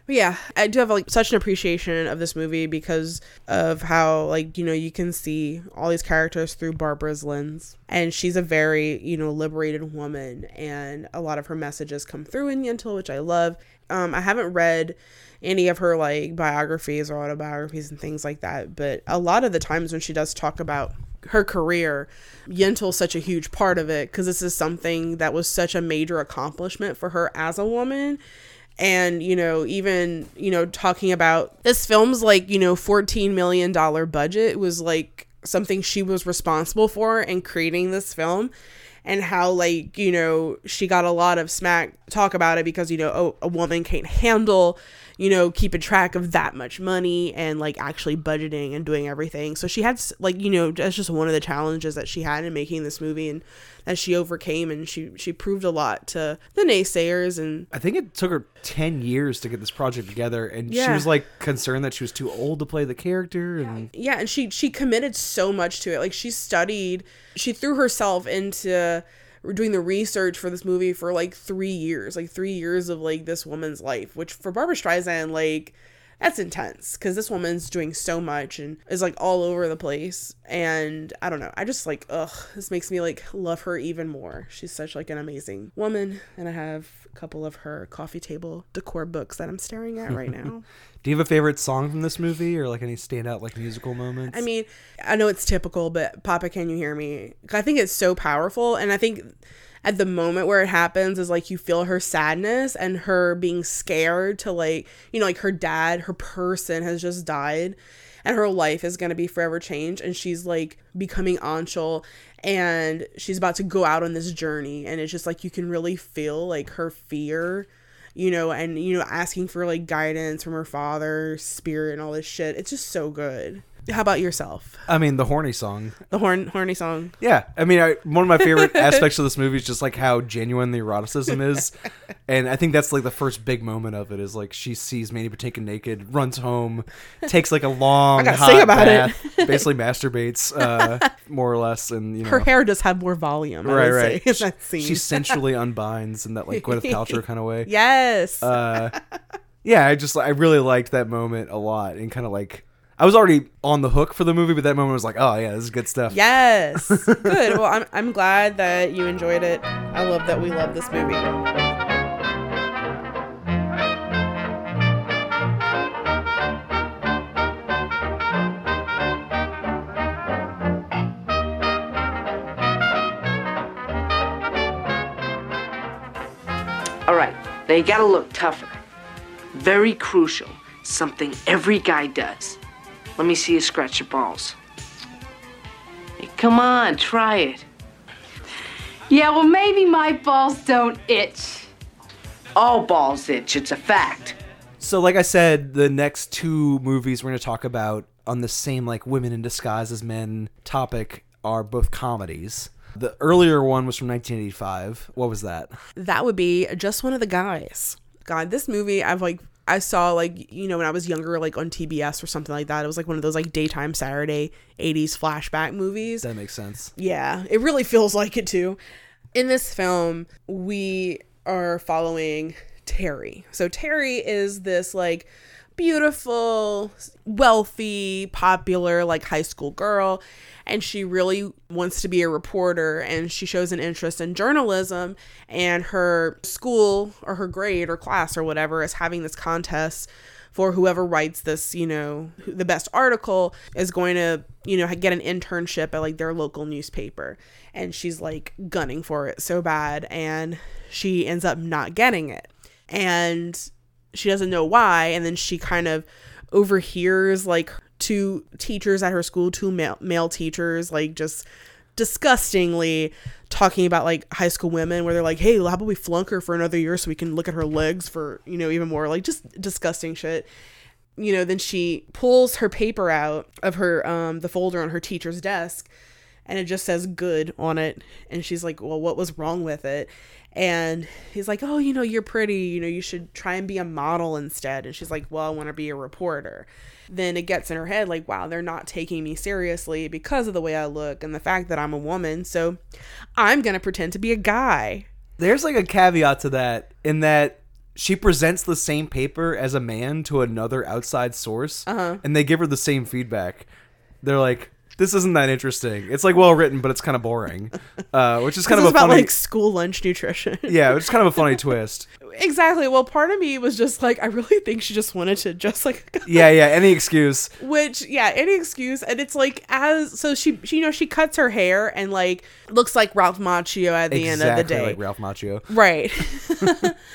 But yeah, I do have like such an appreciation of this movie because of how like, you know, you can see all these characters through Barbra's lens. And she's a very, you know, liberated woman and a lot of her messages come through in Yentl, which I love. Um, I haven't read any of her like biographies or autobiographies and things like that, but a lot of the times when she does talk about her career, Yentl's such a huge part of it because this is something that was such a major accomplishment for her as a woman. And, you know, even, you know, talking about this film's like, you know, $14 million budget was like something she was responsible for in creating this film. And how like you know she got a lot of smack talk about it because you know oh, a woman can't handle you know keeping track of that much money and like actually budgeting and doing everything. So she had like you know that's just one of the challenges that she had in making this movie and that she overcame and she she proved a lot to the naysayers and I think it took her 10 years to get this project together and she was like concerned that she was too old to play the character and yeah and she she committed so much to it. Like she studied she threw herself into doing the research for this movie for like three years like three years of like this woman's life which for barbra streisand like that's intense because this woman's doing so much and is like all over the place and i don't know i just like ugh this makes me like love her even more. She's such like an amazing woman and i have a couple of her coffee table decor books that i'm staring at right now. Do you have a favorite song from this movie or like any standout like musical moments? I mean, I know it's typical, but Papa, can you hear me? I think it's so powerful, and I think at the moment where it happens is like you feel her sadness and her being scared to like you know like her dad, her person has just died, and her life is gonna be forever changed, and she's like becoming Anshel, and she's about to go out on this journey, and it's just like you can really feel like her fear you know, and you know, asking for like guidance from her father, spirit, and all this shit. It's just so good. How about yourself? I mean the horny song The horn horny song. Yeah, I mean, I, one of my favorite aspects of this movie is just like how genuine the eroticism is, and I think that's like the first big moment of it is like she sees Mandy Patinkin naked, runs home, takes like a long, hot sing about it. bath, basically masturbates, uh, more or less, and you know, Her hair does have more volume. Right, right. Say, in that scene. She sensually unbinds in that like Gwyneth Paltrow kind of way. yes. Uh, yeah, I just I really liked that moment a lot, and kind of like I was already on the hook for the movie, but that moment was like, oh yeah, this is good stuff. yes. good. Well, I'm I'm glad that you enjoyed it. I love that we love this movie. All right, now you gotta look tougher. Very crucial. Something every guy does. Let me see you scratch your balls. Hey, come on, try it. Yeah, well, maybe my balls don't itch. All balls itch, it's a fact. So, like I said, the next two movies we're going to talk about on the same like women in disguise as men topic are both comedies. The earlier one was from 1985. What was that? That would be just one of the guys. God, this movie I've like I saw like you know when I was younger like on TBS or something like that. It was like one of those like daytime Saturday 80s flashback movies. That makes sense. Yeah, it really feels like it too. In this film, we are following Terry. So Terry is this like beautiful, wealthy, popular like high school girl and she really wants to be a reporter and she shows an interest in journalism and her school or her grade or class or whatever is having this contest for whoever writes this, you know, the best article is going to, you know, get an internship at like their local newspaper. And she's like gunning for it so bad. And she ends up not getting it. And she doesn't know why. And then she kind of overhears like two teachers at her school, two male, male teachers, like just disgustingly talking about like high school women where they're like hey how about we flunk her for another year so we can look at her legs for you know even more like just disgusting shit you know then she pulls her paper out of her um the folder on her teacher's desk and it just says good on it. And she's like, well, what was wrong with it? And he's like, oh, you know, you're pretty. You know, you should try and be a model instead. And she's like, well, I want to be a reporter. Then it gets in her head, like, wow, they're not taking me seriously because of the way I look and the fact that I'm a woman. So I'm going to pretend to be a guy. There's like a caveat to that in that she presents the same paper as a man to another outside source, Uh-huh. and they give her the same feedback. They're like, "This isn't that interesting. It's like well written, but it's kind of boring," uh, which is kind of a about funny. like school lunch nutrition. yeah, it's kind of a funny twist. exactly. Well, part of me was just like, I really think she just wanted to just like. Yeah, yeah. Any excuse. which yeah any excuse and it's like as so she, she you know she cuts her hair and like looks like ralph macchio at the end of the day like Ralph Macchio. right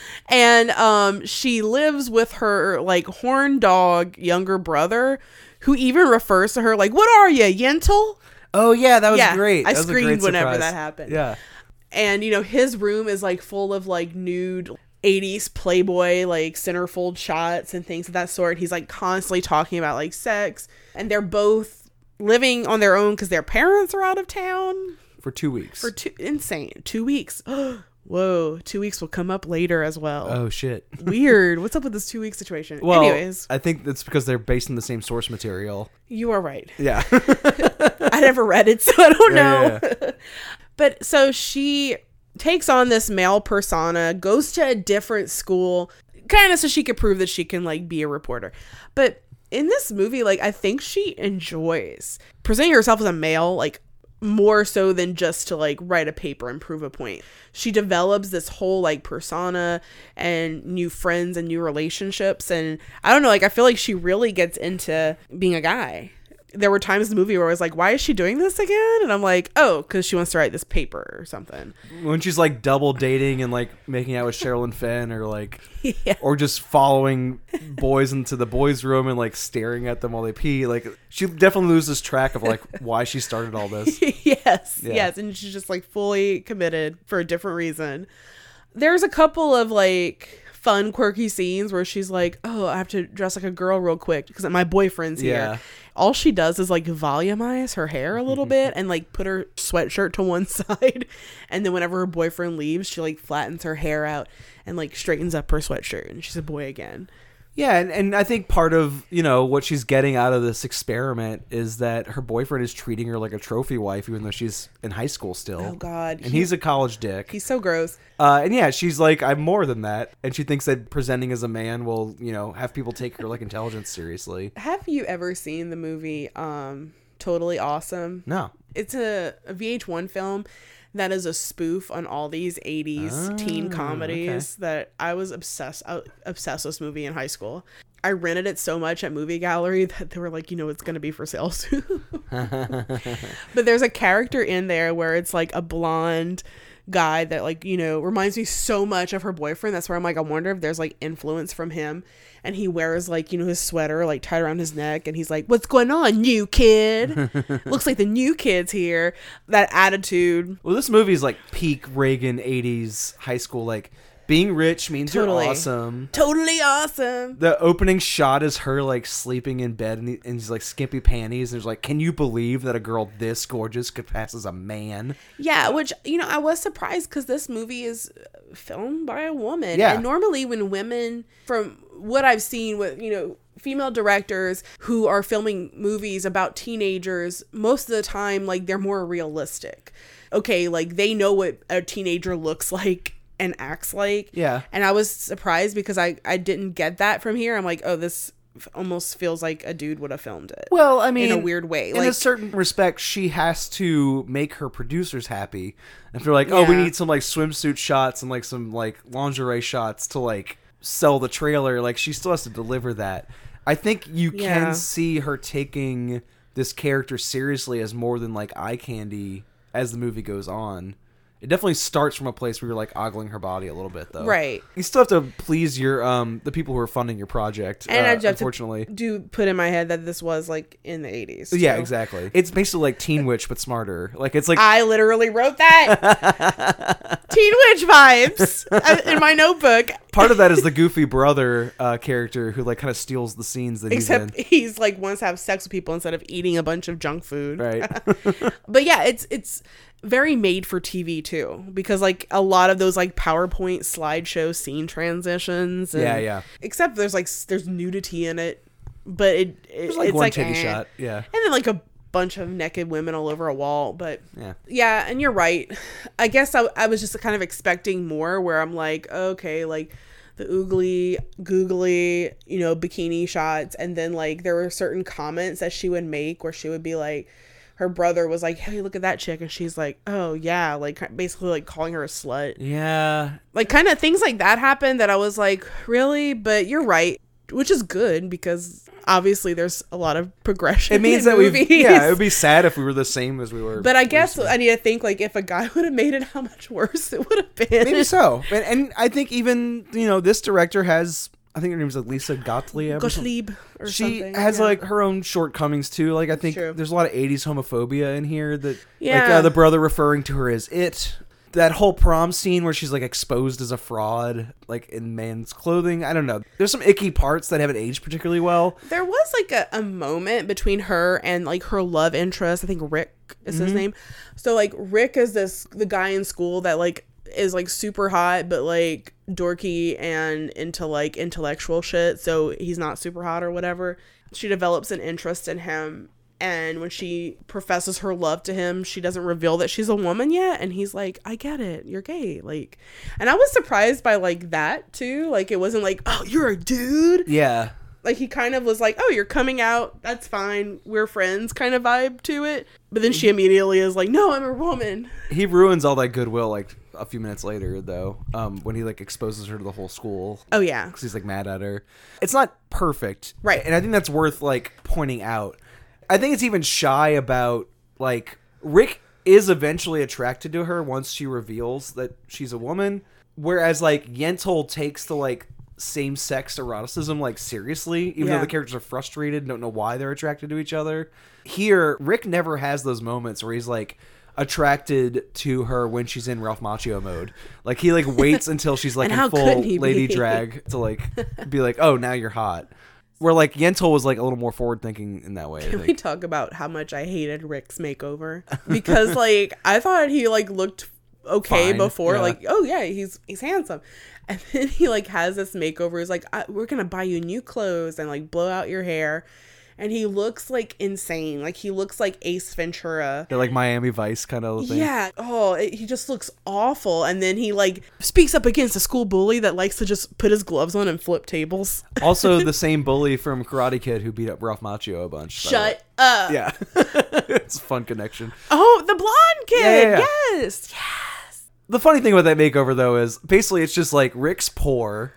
and um she lives with her like horn dog younger brother who even refers to her like what are you yentl Oh yeah, that was Yeah, great. I That screamed great whenever surprise. that happened. Yeah. and you know his room is like full of like nude 80s playboy like centerfold shots and things of that sort he's like constantly talking about like sex and they're both living on their own because their parents are out of town For two weeks. for two insane two weeks oh, whoa two weeks will come up later as well oh shit. weird what's up with this two week situation Well, anyways I think that's because they're based on the same source material. you are right Yeah. I never read it, so I don't Yeah, know. but so she takes on this male persona, goes to a different school, kind of so she could prove that she can like be a reporter. But in this movie, like I think she enjoys presenting herself as a male, like more so than just to like write a paper and prove a point. She develops this whole like persona and new friends and new relationships and I don't know, like I feel like she really gets into being a guy there were times in the movie where I was like, why is she doing this again? And I'm like, oh, because she wants to write this paper or something. when she's like double dating and like making out with Cheryl and Finn or like Yeah. or just following boys into the boys' room and like staring at them while they pee. Like she definitely loses track of like why she started all this. yes, Yeah. yes. And she's just like fully committed for a different reason. There's a couple of like fun, quirky scenes where she's like, oh, I have to dress like a girl real quick because my boyfriend's Yeah. here. All she does is like volumize her hair a little bit and like put her sweatshirt to one side. And then whenever her boyfriend leaves, she like flattens her hair out and like straightens up her sweatshirt and she's a boy again. Yeah, and, and I think part of you know what she's getting out of this experiment is that her boyfriend is treating her like a trophy wife, even though she's in high school still. Oh, God. And He- he's a college dick. He's so gross. Uh, and yeah, she's like, I'm more than that, and she thinks that presenting as a man will, you know, have people take her like intelligence seriously. Have you ever seen the movie um Totally Awesome? No. It's a, a VH1 film that is a spoof on all these 80s teen Ah, comedies that I was obsessed I, obsessed with this movie in high school. I rented it so much at Movie Gallery that they were like, you know, it's going to be for sale soon. but there's a character in there where it's like a blonde guy that like you know reminds me so much of her boyfriend that's where i'm like i wonder if there's like influence from him and he wears like you know his sweater like tied around his neck and he's like what's going on new kid looks like the new kids here that attitude Well, this movie is like peak Reagan 80s high school. Like, being rich means Totally. you're awesome. totally awesome The opening shot is her like sleeping in bed and, he, and he's like skimpy panties. And there's like, can you believe that a girl this gorgeous could pass as a man? Yeah, which you know, I was surprised because this movie is uh, filmed by a woman. Yeah. and normally when women, from what I've seen with you know female directors who are filming movies about teenagers, most of the time like they're more realistic. Okay, like they know what a teenager looks like and acts like. Yeah. and I was surprised because I I didn't get that from here. I'm like, oh, this f- almost feels like a dude would have filmed it. Well, I mean, in a weird way, in a certain respect, she has to make her producers happy. If they're like, oh, we need some like swimsuit shots and like some like lingerie shots to like sell the trailer, like she still has to deliver that. I think you Yeah. can see her taking this character seriously as more than like eye candy as the movie goes on. It definitely starts from a place where you're like ogling her body a little bit, though. Right. You still have to please your um the people who are funding your project. And uh, I just have unfortunately. to do put in my head that this was like in the 80s. yeah, exactly. It's basically like Teen Witch but smarter. Like it's like I literally wrote that. Teen Witch vibes uh, in my notebook. part of that is the goofy brother uh, character who like kind of steals the scenes that Except he's he's like wants to have sex with people instead of eating a bunch of junk food. Right. But yeah, it's it's very made for TV too because like a lot of those like PowerPoint slideshow scene transitions. and- Yeah, yeah. Except there's like there's nudity in it, but it, it like it's one like titty eh. shot. Yeah. and then like a bunch of naked women all over a wall. But Yeah. yeah, and you're right. I guess I, I was just kind of expecting more where I'm like, okay, like the oogly, googly, you know, bikini shots. And then like there were certain comments that she would make where she would be like, her brother was like, hey, look at that chick. And she's like, oh, yeah. Like basically like calling her a slut. Yeah. Like kind of things like that happened that I was like, really? But you're right. Which is good because obviously there's a lot of progression. It means in that we yeah, it would be sad if we were the same as we were. But I guess recently. I need to think like if a guy would have made it, how much worse it would have been. maybe so. And, and I think even you know this director has. I think her name's like Lisa Gottlieb. or something. Gottlieb or She something. has yeah. like her own shortcomings too. Like I think True. there's a lot of '80s homophobia in here. That like Yeah. uh, the brother referring to her as it. That whole prom scene where she's like exposed as a fraud, like in man's clothing. I don't know. There's some icky parts that haven't aged particularly well. there was like a, a moment between her and like her love interest. I think Rick is Mm-hmm. his name. So like Rick is this the guy in school that like is like super hot but like dorky and into like intellectual shit. So he's not super hot or whatever. She develops an interest in him and when she professes her love to him, she doesn't reveal that she's a woman yet and he's like, "I get it. You're gay." Like and I was surprised by like that too. Like it wasn't like, "Oh, you're a dude." Yeah, like he kind of was like, "Oh, you're coming out. That's fine. We're friends." kind of vibe to it. But then she immediately is like, "No, I'm a woman." he ruins all that goodwill like a few minutes later though. Um, when he like exposes her to the whole school. Oh yeah. because he's like mad at her. It's not perfect, Right. And I think that's worth like pointing out. I think it's even shy about like Rick is eventually attracted to her once she reveals that she's a woman, whereas like Yentl takes the like same sex eroticism like seriously, even though the characters are frustrated, don't know why they're attracted to each other. Here, Rick never has those moments where he's like attracted to her when she's in Ralph Macchio mode. Like he like waits until she's like in full lady be? drag to like be like, oh, now you're hot. Where like Yentl was like a little more forward thinking in that way. Can we talk about how much I hated Rick's makeover? Because like I thought he like looked okay Fine, before, yeah. like oh yeah, he's he's handsome, and then he like has this makeover. He's like, I, we're gonna buy you new clothes and like blow out your hair, and he looks like insane. Like he looks like Ace Ventura. They're like Miami Vice kind of thing. Yeah. Oh, it, he just looks awful. And then he like speaks up against a school bully that likes to just put his gloves on and flip tables. Also, the same bully from Karate Kid who beat up Ralph Macchio a bunch. by the way. Shut up. Yeah, it's a fun connection. Oh, the blonde kid. Yeah, yeah, yeah. Yes. The funny thing about that makeover though is basically it's just like Rick's poor,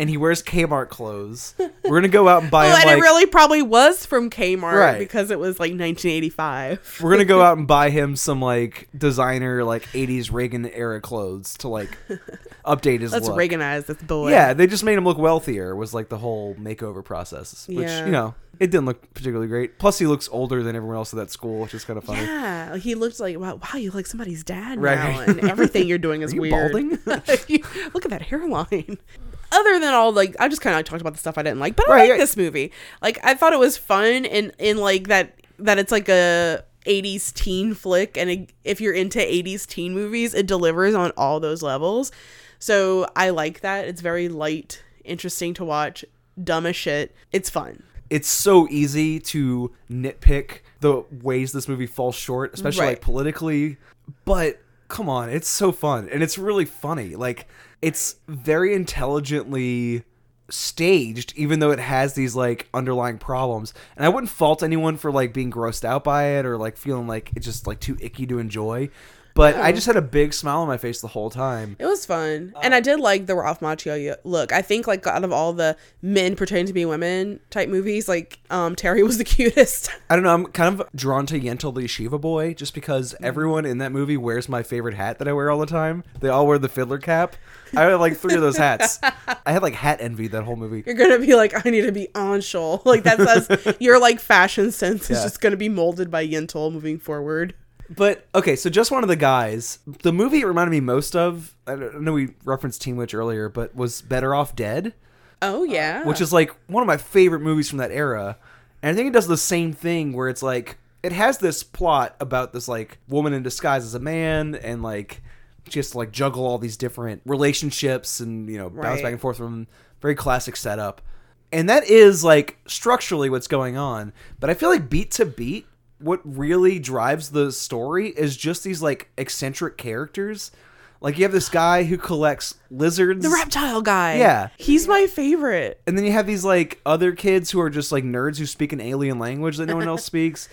and he wears Kmart clothes. We're gonna go out and buy Well, him and like it really probably was from Kmart Right. because it was like 1985. we're gonna go out and buy him some like designer like 80s Reagan era clothes to like update his Let's look. Reaganize this boy. Yeah, they just made him look wealthier. Was like the whole makeover process, which Yeah. you know it didn't look particularly great. Plus, he looks older than everyone else at that school, which is kind of funny. Yeah, he looked like wow, wow, you look like somebody's dad Right. now, and everything you're doing is Are you weird. balding? Look at that hairline. Other than all like, I just kind of talked about the stuff I didn't like, but I Right, like right. this movie. Like, I thought it was fun, and in like that that it's like a 80s teen flick, and it, if you're into 80s teen movies, it delivers on all those levels. So I like that. It's very light, interesting to watch, dumb as shit. It's fun. It's so easy to nitpick the ways this movie falls short, especially Right. like politically. But come on, it's so fun and it's really funny. Like it's very intelligently staged even though it has these like underlying problems. And i wouldn't fault anyone for like being grossed out by it or like feeling like it's just like too icky to enjoy But I hmm. just had a big smile on my face the whole time. It was fun, and I um, did like the Ralph Macchio look. I think like out of all the men pretending to be women type movies, like um Terry was the cutest. I don't know. I'm kind of drawn to Yentl the Yeshiva boy just because hmm. everyone in that movie wears my favorite hat that I wear all the time. They all wear the fiddler cap. I had like three of those hats. I had like hat envy that whole movie. You're gonna be like, I need to be on show. Like that says your like fashion sense is just gonna be molded by Yentl moving forward. But okay, so just one of the guys. The movie it reminded me most of. I don't know we referenced Teen Witch earlier, but was Better Off Dead, Oh yeah, which is like one of my favorite movies from that era. And I think it does the same thing where it's like it has this plot about this like woman in disguise as a man and like she has to like juggle all these different relationships and you know bounce Right. back and forth from very classic setup. And that is like structurally what's going on. But I feel like beat to beat, what really drives the story is just these like eccentric characters. Like you have this guy who collects lizards. the reptile guy. Yeah. he's my favorite. And then you have these like other kids who are just like nerds who speak an alien language that no one else speaks.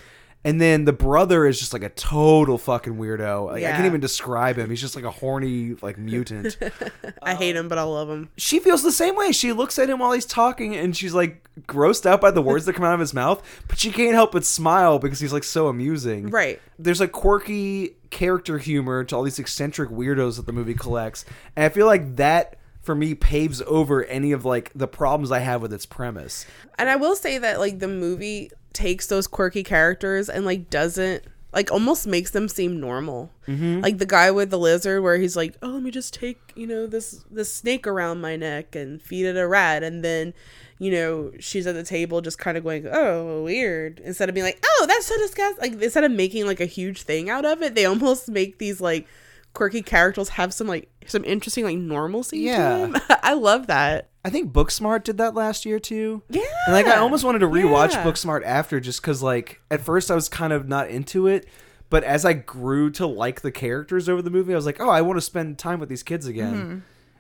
And then the brother is just like a total fucking weirdo. Like, I Yeah. can't even describe him. He's just like a horny like mutant. I hate him, but I love him. she feels the same way. She looks at him while he's talking and she's like grossed out by the words that come out of his mouth, but she can't help but smile because he's like so amusing. Right. There's a quirky character humor to all these eccentric weirdos that the movie collects. And I feel like that for me paves over any of like the problems I have with its premise. And I will say that like the movie takes those quirky characters and like doesn't like almost makes them seem normal. Mm-hmm. Like the guy with the lizard, where he's like, "Oh, let me just take you know this this snake around my neck and feed it a rat," and then you know she's at the table just kind of going, "Oh, weird," instead of being like, "Oh, that's so disgusting." Like instead of making like a huge thing out of it, they almost make these like quirky characters have some like some interesting like normalcy. Yeah. to them. I love that. I think Booksmart did that last year too. Yeah, And like I almost wanted to rewatch Yeah. Booksmart after just cuz like at first I was kind of not into it, but as I grew to like the characters over the movie, I was like, "Oh, I want to spend time with these kids again." Mm-hmm.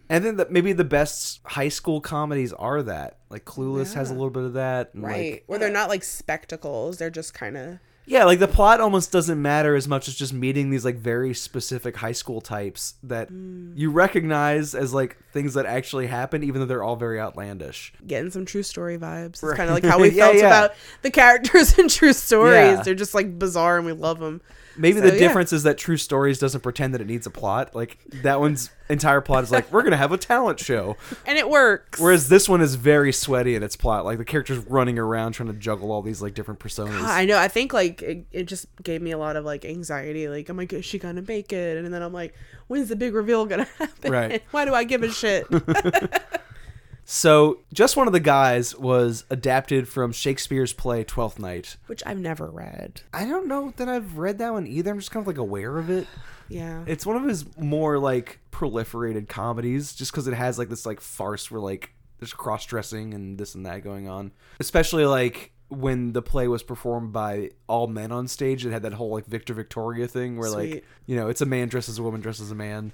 And then that maybe the best high school comedies are that. Like Clueless has a little bit of that. right Like, where they're not like spectacles they're just kind of yeah, like the plot almost doesn't matter as much as just meeting these like very specific high school types that Mm. you recognize as like things that actually happen even though they're all very outlandish. getting some true story vibes it's Right. kind of like how we Yeah, felt yeah. about the characters in true stories Yeah. they're just like bizarre and we love them Maybe So, the yeah. difference is that True Stories doesn't pretend that it needs a plot. Like that one's entire plot is like we're gonna have a talent show, and it works whereas this one is very sweaty in its plot. Like the characters running around trying to juggle all these like different personas. I know. I think like it, it just gave me a lot of like anxiety. Like, I'm like, is she gonna make it? And then I'm like, when's the big reveal gonna happen? Right. Why do I give a shit? So, just one of the guys was adapted from Shakespeare's play Twelfth Night. Which I've never read. I don't know that I've read that one either. I'm just kind of like aware of it. Yeah. It's one of his more like proliferated comedies, just because it has like this like farce where like there's cross dressing and this and that going on. Especially like when the play was performed by all men on stage, it had that whole like Victor Victoria thing where like you know it's a man dressed as a woman dressed as a man.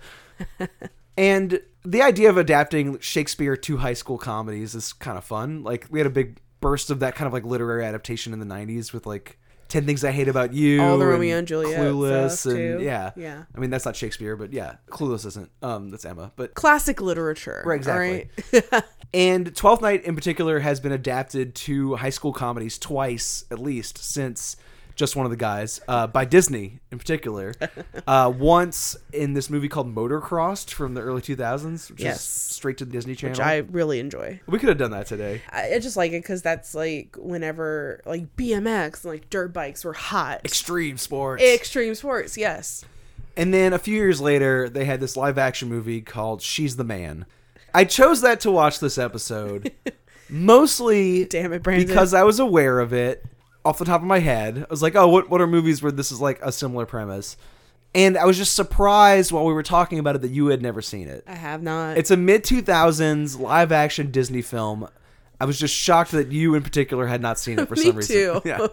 and the idea of adapting Shakespeare to high school comedies is kind of fun. Like we had a big burst of that kind of like literary adaptation in the '90s with like. 10 Things I Hate About You. All the Romeo and Juliet Clueless. stuff, and too. yeah. Yeah. I mean, that's not Shakespeare, but yeah. Clueless isn't. Um, That's Emma. But Classic literature. Right, exactly. alright? And Twelfth Night in particular has been adapted to high school comedies twice, at least, since just one of the guys uh, by Disney in particular. uh, once in this movie called Motocrossed from the early 2000s, which Yes. is straight to the Disney Channel. Which I really enjoy. we could have done that today. I, I just like it because that's like whenever like BMX and like dirt bikes were hot. Extreme sports. Extreme sports, yes. And then a few years later, they had this live action movie called She's the Man. I chose that to watch this episode mostly Damn it, Brandon. because I was aware of it off the top of my head. I was like, oh, what, what are movies where this is like a similar premise? And I was just surprised while we were talking about it that you had never seen it. I have not. It's a mid 2000s live action Disney film. I was just shocked that you in particular had not seen it for Me some reason. too. Yeah.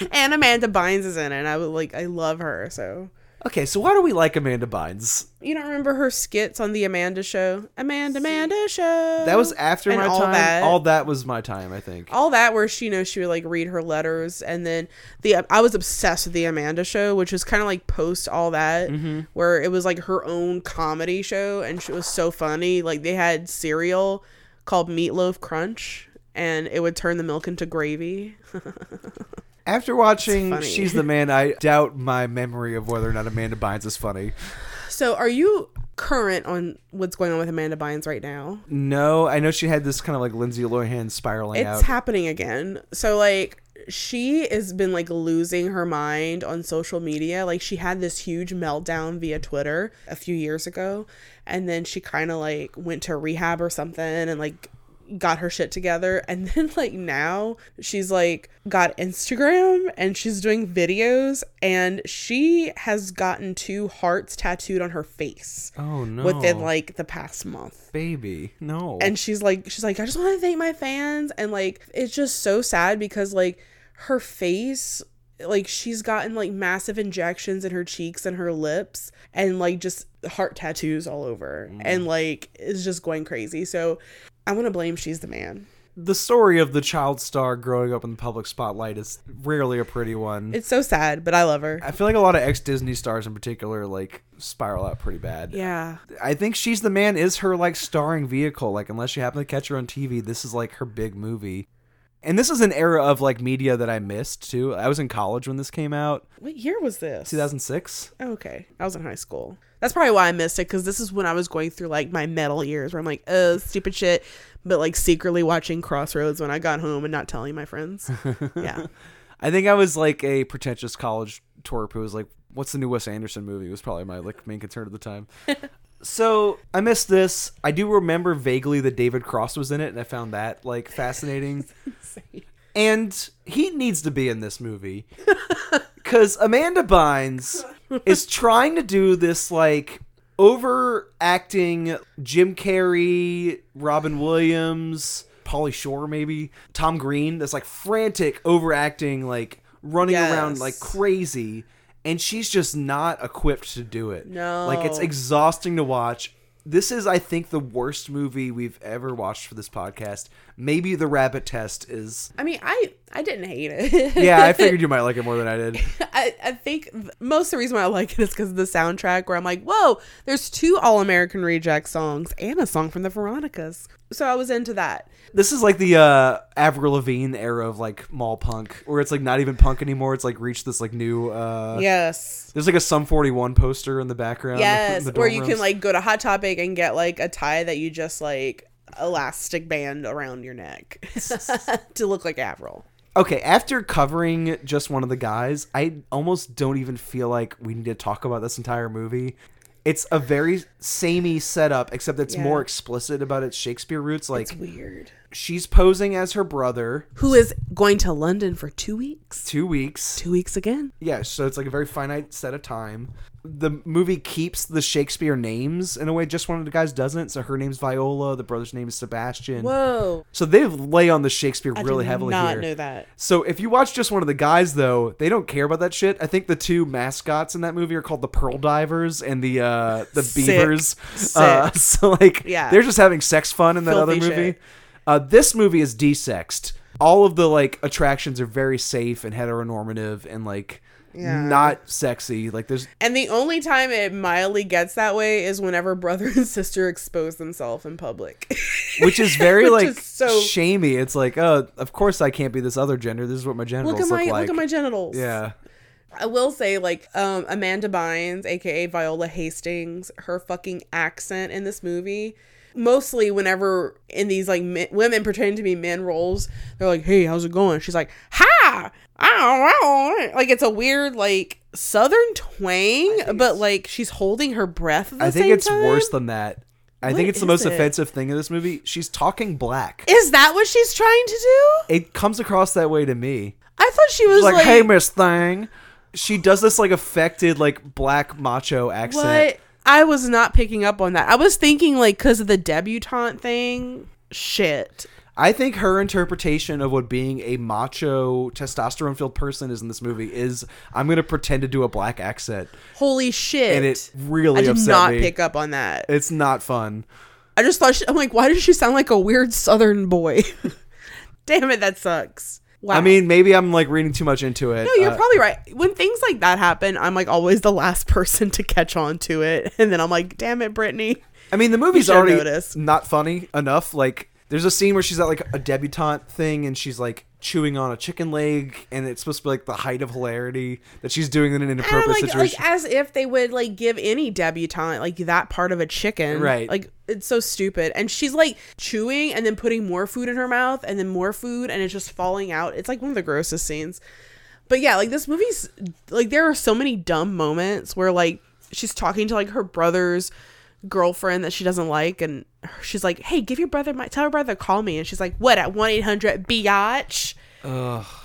and Amanda Bynes is in it. And I was like I love her. So Okay, so why do we like Amanda Bynes? You don't remember her skits on the Amanda Show? Amanda, Amanda Show. That was after And my all time. That. All that was my time, I think. all that where she you know she would like read her letters and then the I was obsessed with the Amanda show which was kind of like post all that mm-hmm. where it was like her own comedy show and she was so funny like they had cereal called Meatloaf Crunch and it would turn the milk into gravy After watching. She's the Man, I doubt my memory of whether or not Amanda Bynes is funny. so are you current on what's going on with Amanda Bynes right now No, I know she had this kind of like Lindsay Lohan spiraling it's out. happening again so like she has been like losing her mind on social media like she had this huge meltdown via twitter a few years ago and then she kind of like went to rehab or something and like got her shit together and then like now she's like got instagram and she's doing videos and she has gotten two hearts tattooed on her face oh no. within like the past month baby. No. and she's like she's like i just want to thank my fans and like it's just so sad because like her face like she's gotten like massive injections in her cheeks and her lips and like just heart tattoos all over and mm. like it's just going crazy so i want to blame she's the man the story of the child star growing up in the public spotlight is rarely a pretty one. it's so sad but i love her I feel like a lot of ex Disney stars in particular like spiral out pretty bad. yeah I think She's the Man is her like starring vehicle. Like unless you happen to catch her on TV, this is like her big movie. And this is an era of like media that I missed too. I was in college when this came out, what year was this 2006. Oh, okay i was in high school that's probably why i missed it because this is when i was going through like my metal years where i'm like oh stupid shit but like secretly watching crossroads when i got home and not telling my friends yeah I think I was like a pretentious college twerp who was like, "What's the new Wes Anderson movie?" It was probably my like main concern at the time. so I missed this. I do remember vaguely that David Cross was in it, and I found that like fascinating. and he needs to be in this movie because Amanda Bynes is trying to do this like overacting Jim Carrey, Robin Williams, Pauly Shore, maybe Tom Green. That's like frantic overacting, like running around like crazy. And she's just not equipped to do it. No. Like it's exhausting to watch. This is, I think, the worst movie we've ever watched for this podcast. Maybe The Rabbit Test is. I mean, I I didn't hate it. Yeah, I figured you might like it more than I did. I, I think most of the reason why I like it is because of the soundtrack, where I'm like, whoa, there's two All American Reject songs and a song from the Veronicas. So I was into that. This is like the uh Avril Lavigne era of like mall punk, where it's like not even punk anymore. It's like reached this like new. uh Yes. There's like a Sum 41 poster in the background. Yes. Where you can like go to Hot Topic and get like a tie that you just like elastic band around your neck to look like Avril. Okay, after covering just one of the guys, I almost don't even feel like we need to talk about this entire movie. It's a very samey setup, except it's Yeah. more explicit about its Shakespeare roots. Like It's weird. She's posing as her brother, Who is going to London for two weeks? two weeks. Two weeks again. Yeah, so it's like a very finite set of time. The movie keeps the Shakespeare names in a way just one of the guys doesn't. So her name's Viola, the brother's name is Sebastian. Whoa. So they lay on the Shakespeare really heavily. I really did heavily not here. know that. So if you watch just one of the guys though, they don't care about that shit. I think the two mascots in that movie are called the Pearl Divers and the uh the Sick. Beavers. Uh, so like Yeah. they're just having sex fun in that Filthy other movie. shit. Uh this movie is desexed. All of the like attractions are very safe and heteronormative and like Yeah. not sexy. Like there's And the only time it mildly gets that way is whenever brother and sister expose themselves in public. which is very Which like is so- shamey. It's like, oh, of course I can't be this other gender. This is what my genitals look at my look like. look at my genitals. yeah. I will say, like, um, Amanda Bynes, aka Viola Hastings, her fucking accent in this movie. Mostly, whenever in these like men, women pretending to be men roles, they're like, "Hey, how's it going?" She's like, "Hi, oh, like it's a weird like southern twang, but like she's holding her breath. I think it's time. worse than that. I What think it's the most it? offensive thing in this movie. She's talking black. Is that what she's trying to do? It comes across that way to me. I thought she was like, like, "Hey, Miss Thing." She does this like affected like black macho accent. What? I was not picking up on that. I was thinking like because of the debutante thing. Shit. I think her interpretation of what being a macho, testosterone filled person is in this movie is I'm going to pretend to do a black accent. Holy shit! And it really I did upset not me. pick up on that. It's not fun. I just thought she, I'm like, why does she sound like a weird Southern boy? Damn it, that sucks. Wow. I mean, maybe I'm like reading too much into it. no, you're Uh, probably right. When things like that happen, I'm like always the last person to catch on to it, and then I'm like, damn it, Britnee. I mean, the movie's already noticed. not funny enough. Like, there's a scene where she's at like a debutante thing and she's like chewing on a chicken leg, and it's supposed to be like the height of hilarity that she's doing it in an inappropriate like, situation. like as if they would like give any debutante like that part of a chicken, Right. Like it's so stupid. And she's like chewing and then putting more food in her mouth and then more food and it's just falling out. It's like one of the grossest scenes. But yeah, like this movie's like there are so many dumb moments where like she's talking to like her brother's girlfriend that she doesn't like and she's like, "Hey, give your brother my tell your brother call me." And she's like, "What at 1-800 biatch?"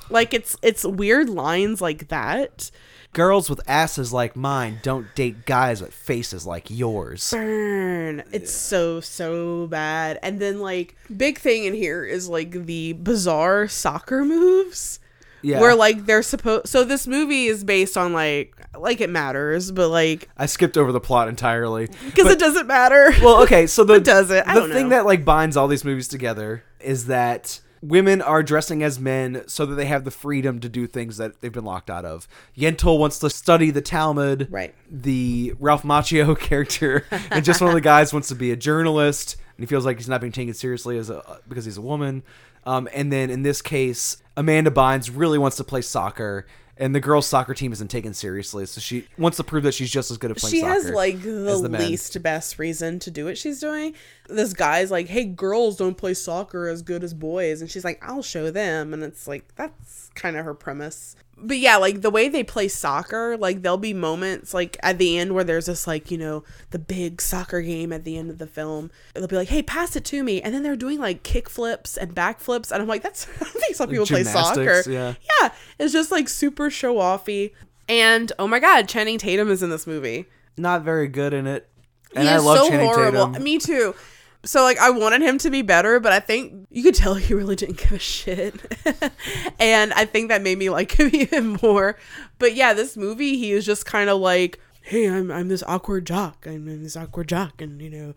Like it's it's weird lines like that. Girls with asses like mine don't date guys with faces like yours. burn. It's so so bad. And then like big thing in here is like the bizarre soccer moves. Yeah. Where like they're supposed so this movie is based on like like it matters, but like I skipped over the plot entirely. because it doesn't matter. well, okay, so the doesn't. I the thing know. that like binds all these movies together is that women are dressing as men so that they have the freedom to do things that they've been locked out of. Yentl wants to study the Talmud. Right. The Ralph Macchio character and just one of the guys wants to be a journalist and he feels like he's not being taken seriously as a because he's a woman. Um, and then in this case, Amanda Bynes really wants to play soccer. And the girls' soccer team isn't taken seriously, so she wants to prove that she's just as good at playing soccer. she has like the, the men. least best reason to do what she's doing. This guy's like, "Hey, girls don't play soccer as good as boys," and she's like, "I'll show them." And it's like that's kind of her premise. But yeah, like the way they play soccer, like there'll be moments like at the end where there's this like you know the big soccer game at the end of the film. They'll be like, "Hey, pass it to me," and then they're doing like kick flips and back flips, and I'm like, "That's I don't think some people play soccer." Yeah. yeah, it's just like super show offy. And oh my god, Channing Tatum is in this movie. not very good in it. And I love so Channing horrible. Tatum. Me too. So like I wanted him to be better, but I think you could tell he really didn't give a shit. and I think that made me like him even more. But yeah, this movie he is just kind of like, "Hey, I'm I'm this awkward jock. I'm this awkward jock and you know,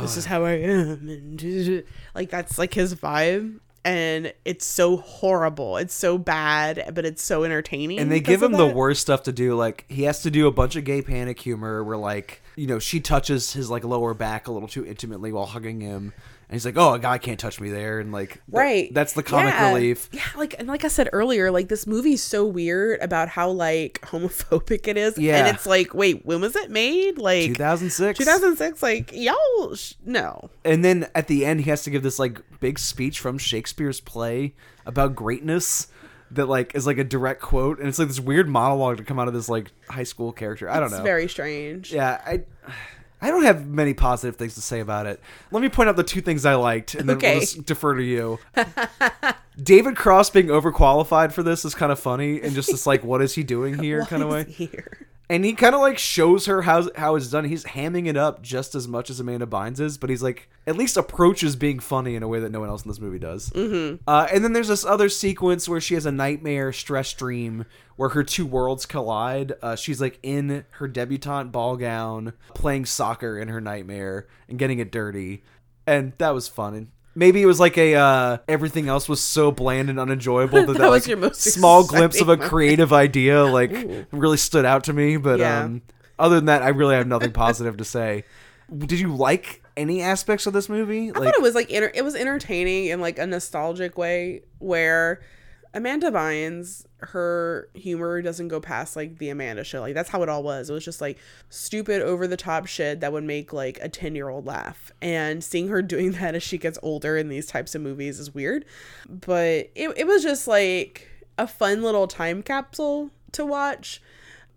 this is how I am." And like that's like his vibe. And it's so horrible. It's so bad, but it's so entertaining. and they give him the worst stuff to do. Like he has to do a bunch of gay panic humor where like, you know, she touches his like lower back a little too intimately while hugging him. And he's like, "Oh, a guy can't touch me there." And like th- right that's the comic Yeah. relief. yeah like and like i said earlier like this movie's so weird about how like homophobic it is Yeah. and it's like wait when was it made like 2006. 2006 like y'all sh- no And then at the end he has to give this like big speech from Shakespeare's play about greatness that like is like a direct quote and it's like this weird monologue to come out of this like high school character. I don't know. it's know. very strange Yeah, I I don't have many positive things to say about it. Let me point out the two things I liked, and then Okay. we'll just defer to you. David Cross being overqualified for this is kind of funny, and just this like, what is he doing here kind of way. here And he kind of like shows her how how it's done. He's hamming it up just as much as Amanda Bynes is, but he's like at least approaches being funny in a way that no one else in this movie does. Mm-hmm. Uh, and then there's this other sequence where she has a nightmare stress dream where her two worlds collide. Uh, she's like in her debutante ball gown, playing soccer in her nightmare and getting it dirty, and that was fun. And maybe it was like a uh, everything else was so bland and unenjoyable that that, was like, your most small glimpse of a creative idea like really stood out to me. But Yeah. um, other than that, I really have nothing positive to say. Did you like any aspects of this movie? i thought it was like enter- it was entertaining in like a nostalgic way where amanda bynes her humor doesn't go past like the amanda show like that's how it all was. It was just like stupid over the top shit that would make like a 10 year old laugh. And seeing her doing that as she gets older in these types of movies is weird. But it, it was just like a fun little time capsule to watch.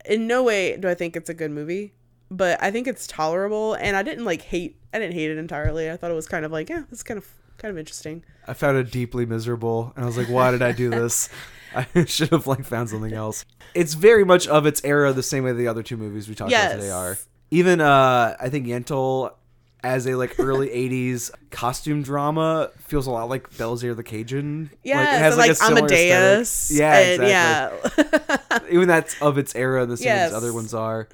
In no way do i think it's a good movie but i think it's tolerable. And i didn't like hate i didn't hate it entirely. I thought it was kind of like yeah it's kind of kind of interesting I found it deeply miserable, and I was like, "Why did I do this? I should have like found something else." It's very much of its era, the same way the other two movies we talked about today are. Even uh, I think Yentl as a like early '80s costume drama feels a lot like Belizaire the Cajun. Yeah, it so, like, a similar Amadeus. aesthetic. Yeah, and- exactly. yeah. Even that's of its era. The same as other ones are.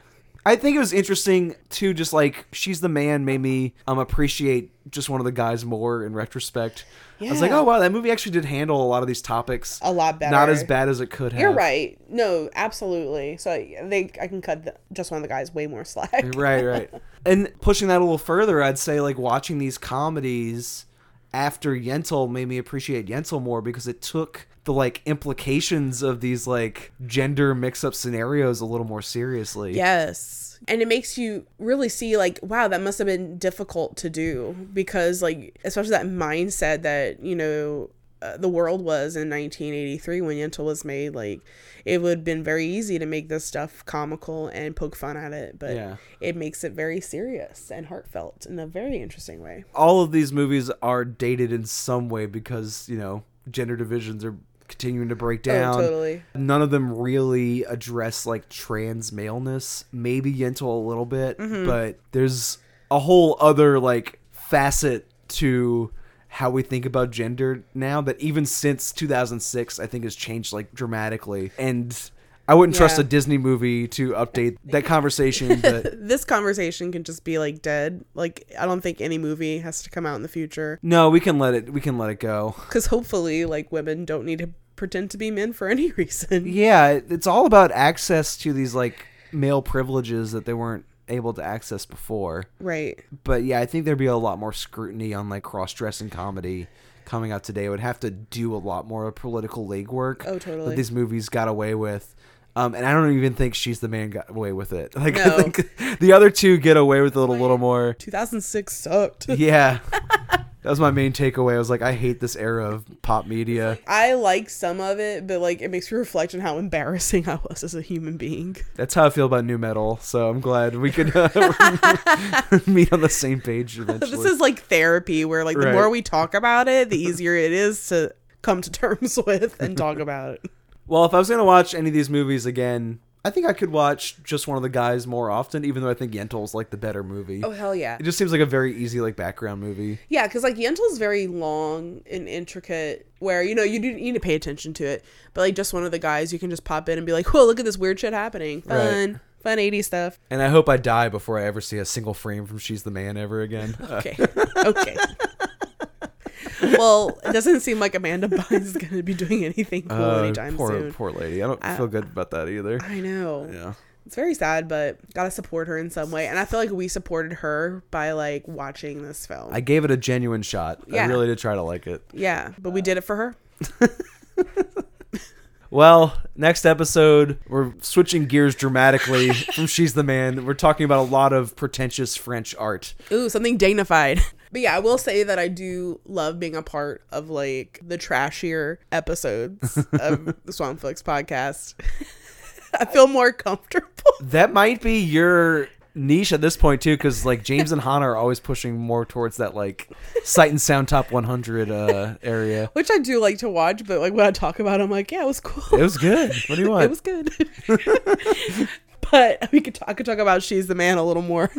I think it was interesting too. Just like she's the man made me um appreciate just one of the guys more in retrospect. I was like, oh wow, that movie actually did handle a lot of these topics A lot better. Not as bad as it could have. You're right. No, absolutely. So I think I can cut the, just one of the guys way more slack. right, right. And pushing that a little further, I'd say like watching these comedies after Yentl made me appreciate Yentl more because it took the like implications of these like gender mix-up scenarios a little more seriously. Yes. And it makes you really see, like, wow, that must have been difficult to do because, like, especially that mindset that, you know, uh, the world was in 1983 when Yentl was made. Like, it would have been very easy to make this stuff comical and poke fun at it, but Yeah. it makes it very serious and heartfelt in a very interesting way. All of these movies are dated in some way because, you know, gender divisions are continuing to break down. Oh, totally. None of them really address like trans maleness. Maybe Yentl a little bit, Mm-hmm. but there's a whole other like facet to how we think about gender now that even since 2006 I think has changed like dramatically. And I wouldn't trust a Disney movie to update that conversation, but This conversation can just be like dead. Like, I don't think any movie has to come out in the future no, we can let it we can let it go. because hopefully, like, women don't need to pretend to be men for any reason. Yeah, it's all about access to these like male privileges that they weren't able to access before. Right. But yeah, I think there'd be a lot more scrutiny on like cross-dressing comedy coming out today. It would have to do a lot more of political legwork. Oh, totally. That these movies got away with. Um, and I don't even think she's the man got away with it. Like No. I think the other two get away with it a little, little more. 2006 sucked. Yeah, that was my main takeaway. I was like, I hate this era of pop media. I like some of it, but like it makes me reflect on how embarrassing I was as a human being. That's how I feel about nu metal. So I'm glad we could uh, meet on the same page eventually. This is like therapy where like the Right. more we talk about it, the easier it is to come to terms with and talk about it. Well, if I was gonna watch any of these movies again, I think I could watch just one of the guys more often, even though I think Yentl's like the better movie. Oh hell yeah. It just seems like a very easy like background movie. Yeah, because like Yentl's very long and intricate, where you know you do need to pay attention to it. But like just one of the guys, you can just pop in and be like, "Whoa, look at this weird shit happening! Fun, fun '80s stuff." And I hope I die before I ever see a single frame from She's the Man ever again. Okay, okay. Well, it doesn't seem like Amanda Bynes is going to be doing anything cool uh, anytime poor, soon. poor lady. I don't feel good about that either. I know. Yeah. It's very sad, but gotta support her in some way. And I feel like we supported her by like watching this film. I gave it a genuine shot. I really did try to like it. yeah, but we did it for her. Well, next episode, we're switching gears dramatically from She's the Man. We're talking about a lot of pretentious French art. Ooh, something dignified. But yeah, I will say that I do love being a part of like the trashier episodes of the Swampflix podcast. I feel more comfortable. That might be your niche at this point too, because like James and Hannah are always pushing more towards that like sight and sound top 100 uh, area. Which I do like to watch, but like when I talk about it, I'm like, yeah, it was cool. It was good. What do you want? It was good. but we could talk, I could talk about She's the Man a little more.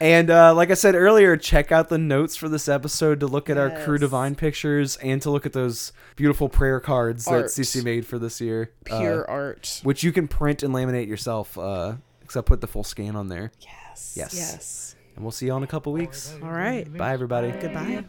And uh, like I said earlier, check out the notes for this episode to look at yes. our Krewe Divine pictures and to look at those beautiful prayer cards art. that CC made for this year. Uh, Pure uh, art, which you can print and laminate yourself. Uh, except put the full scan on there. Yes. Yes. Yes. And we'll see you all in a couple weeks. All right. Bye, everybody. Goodbye.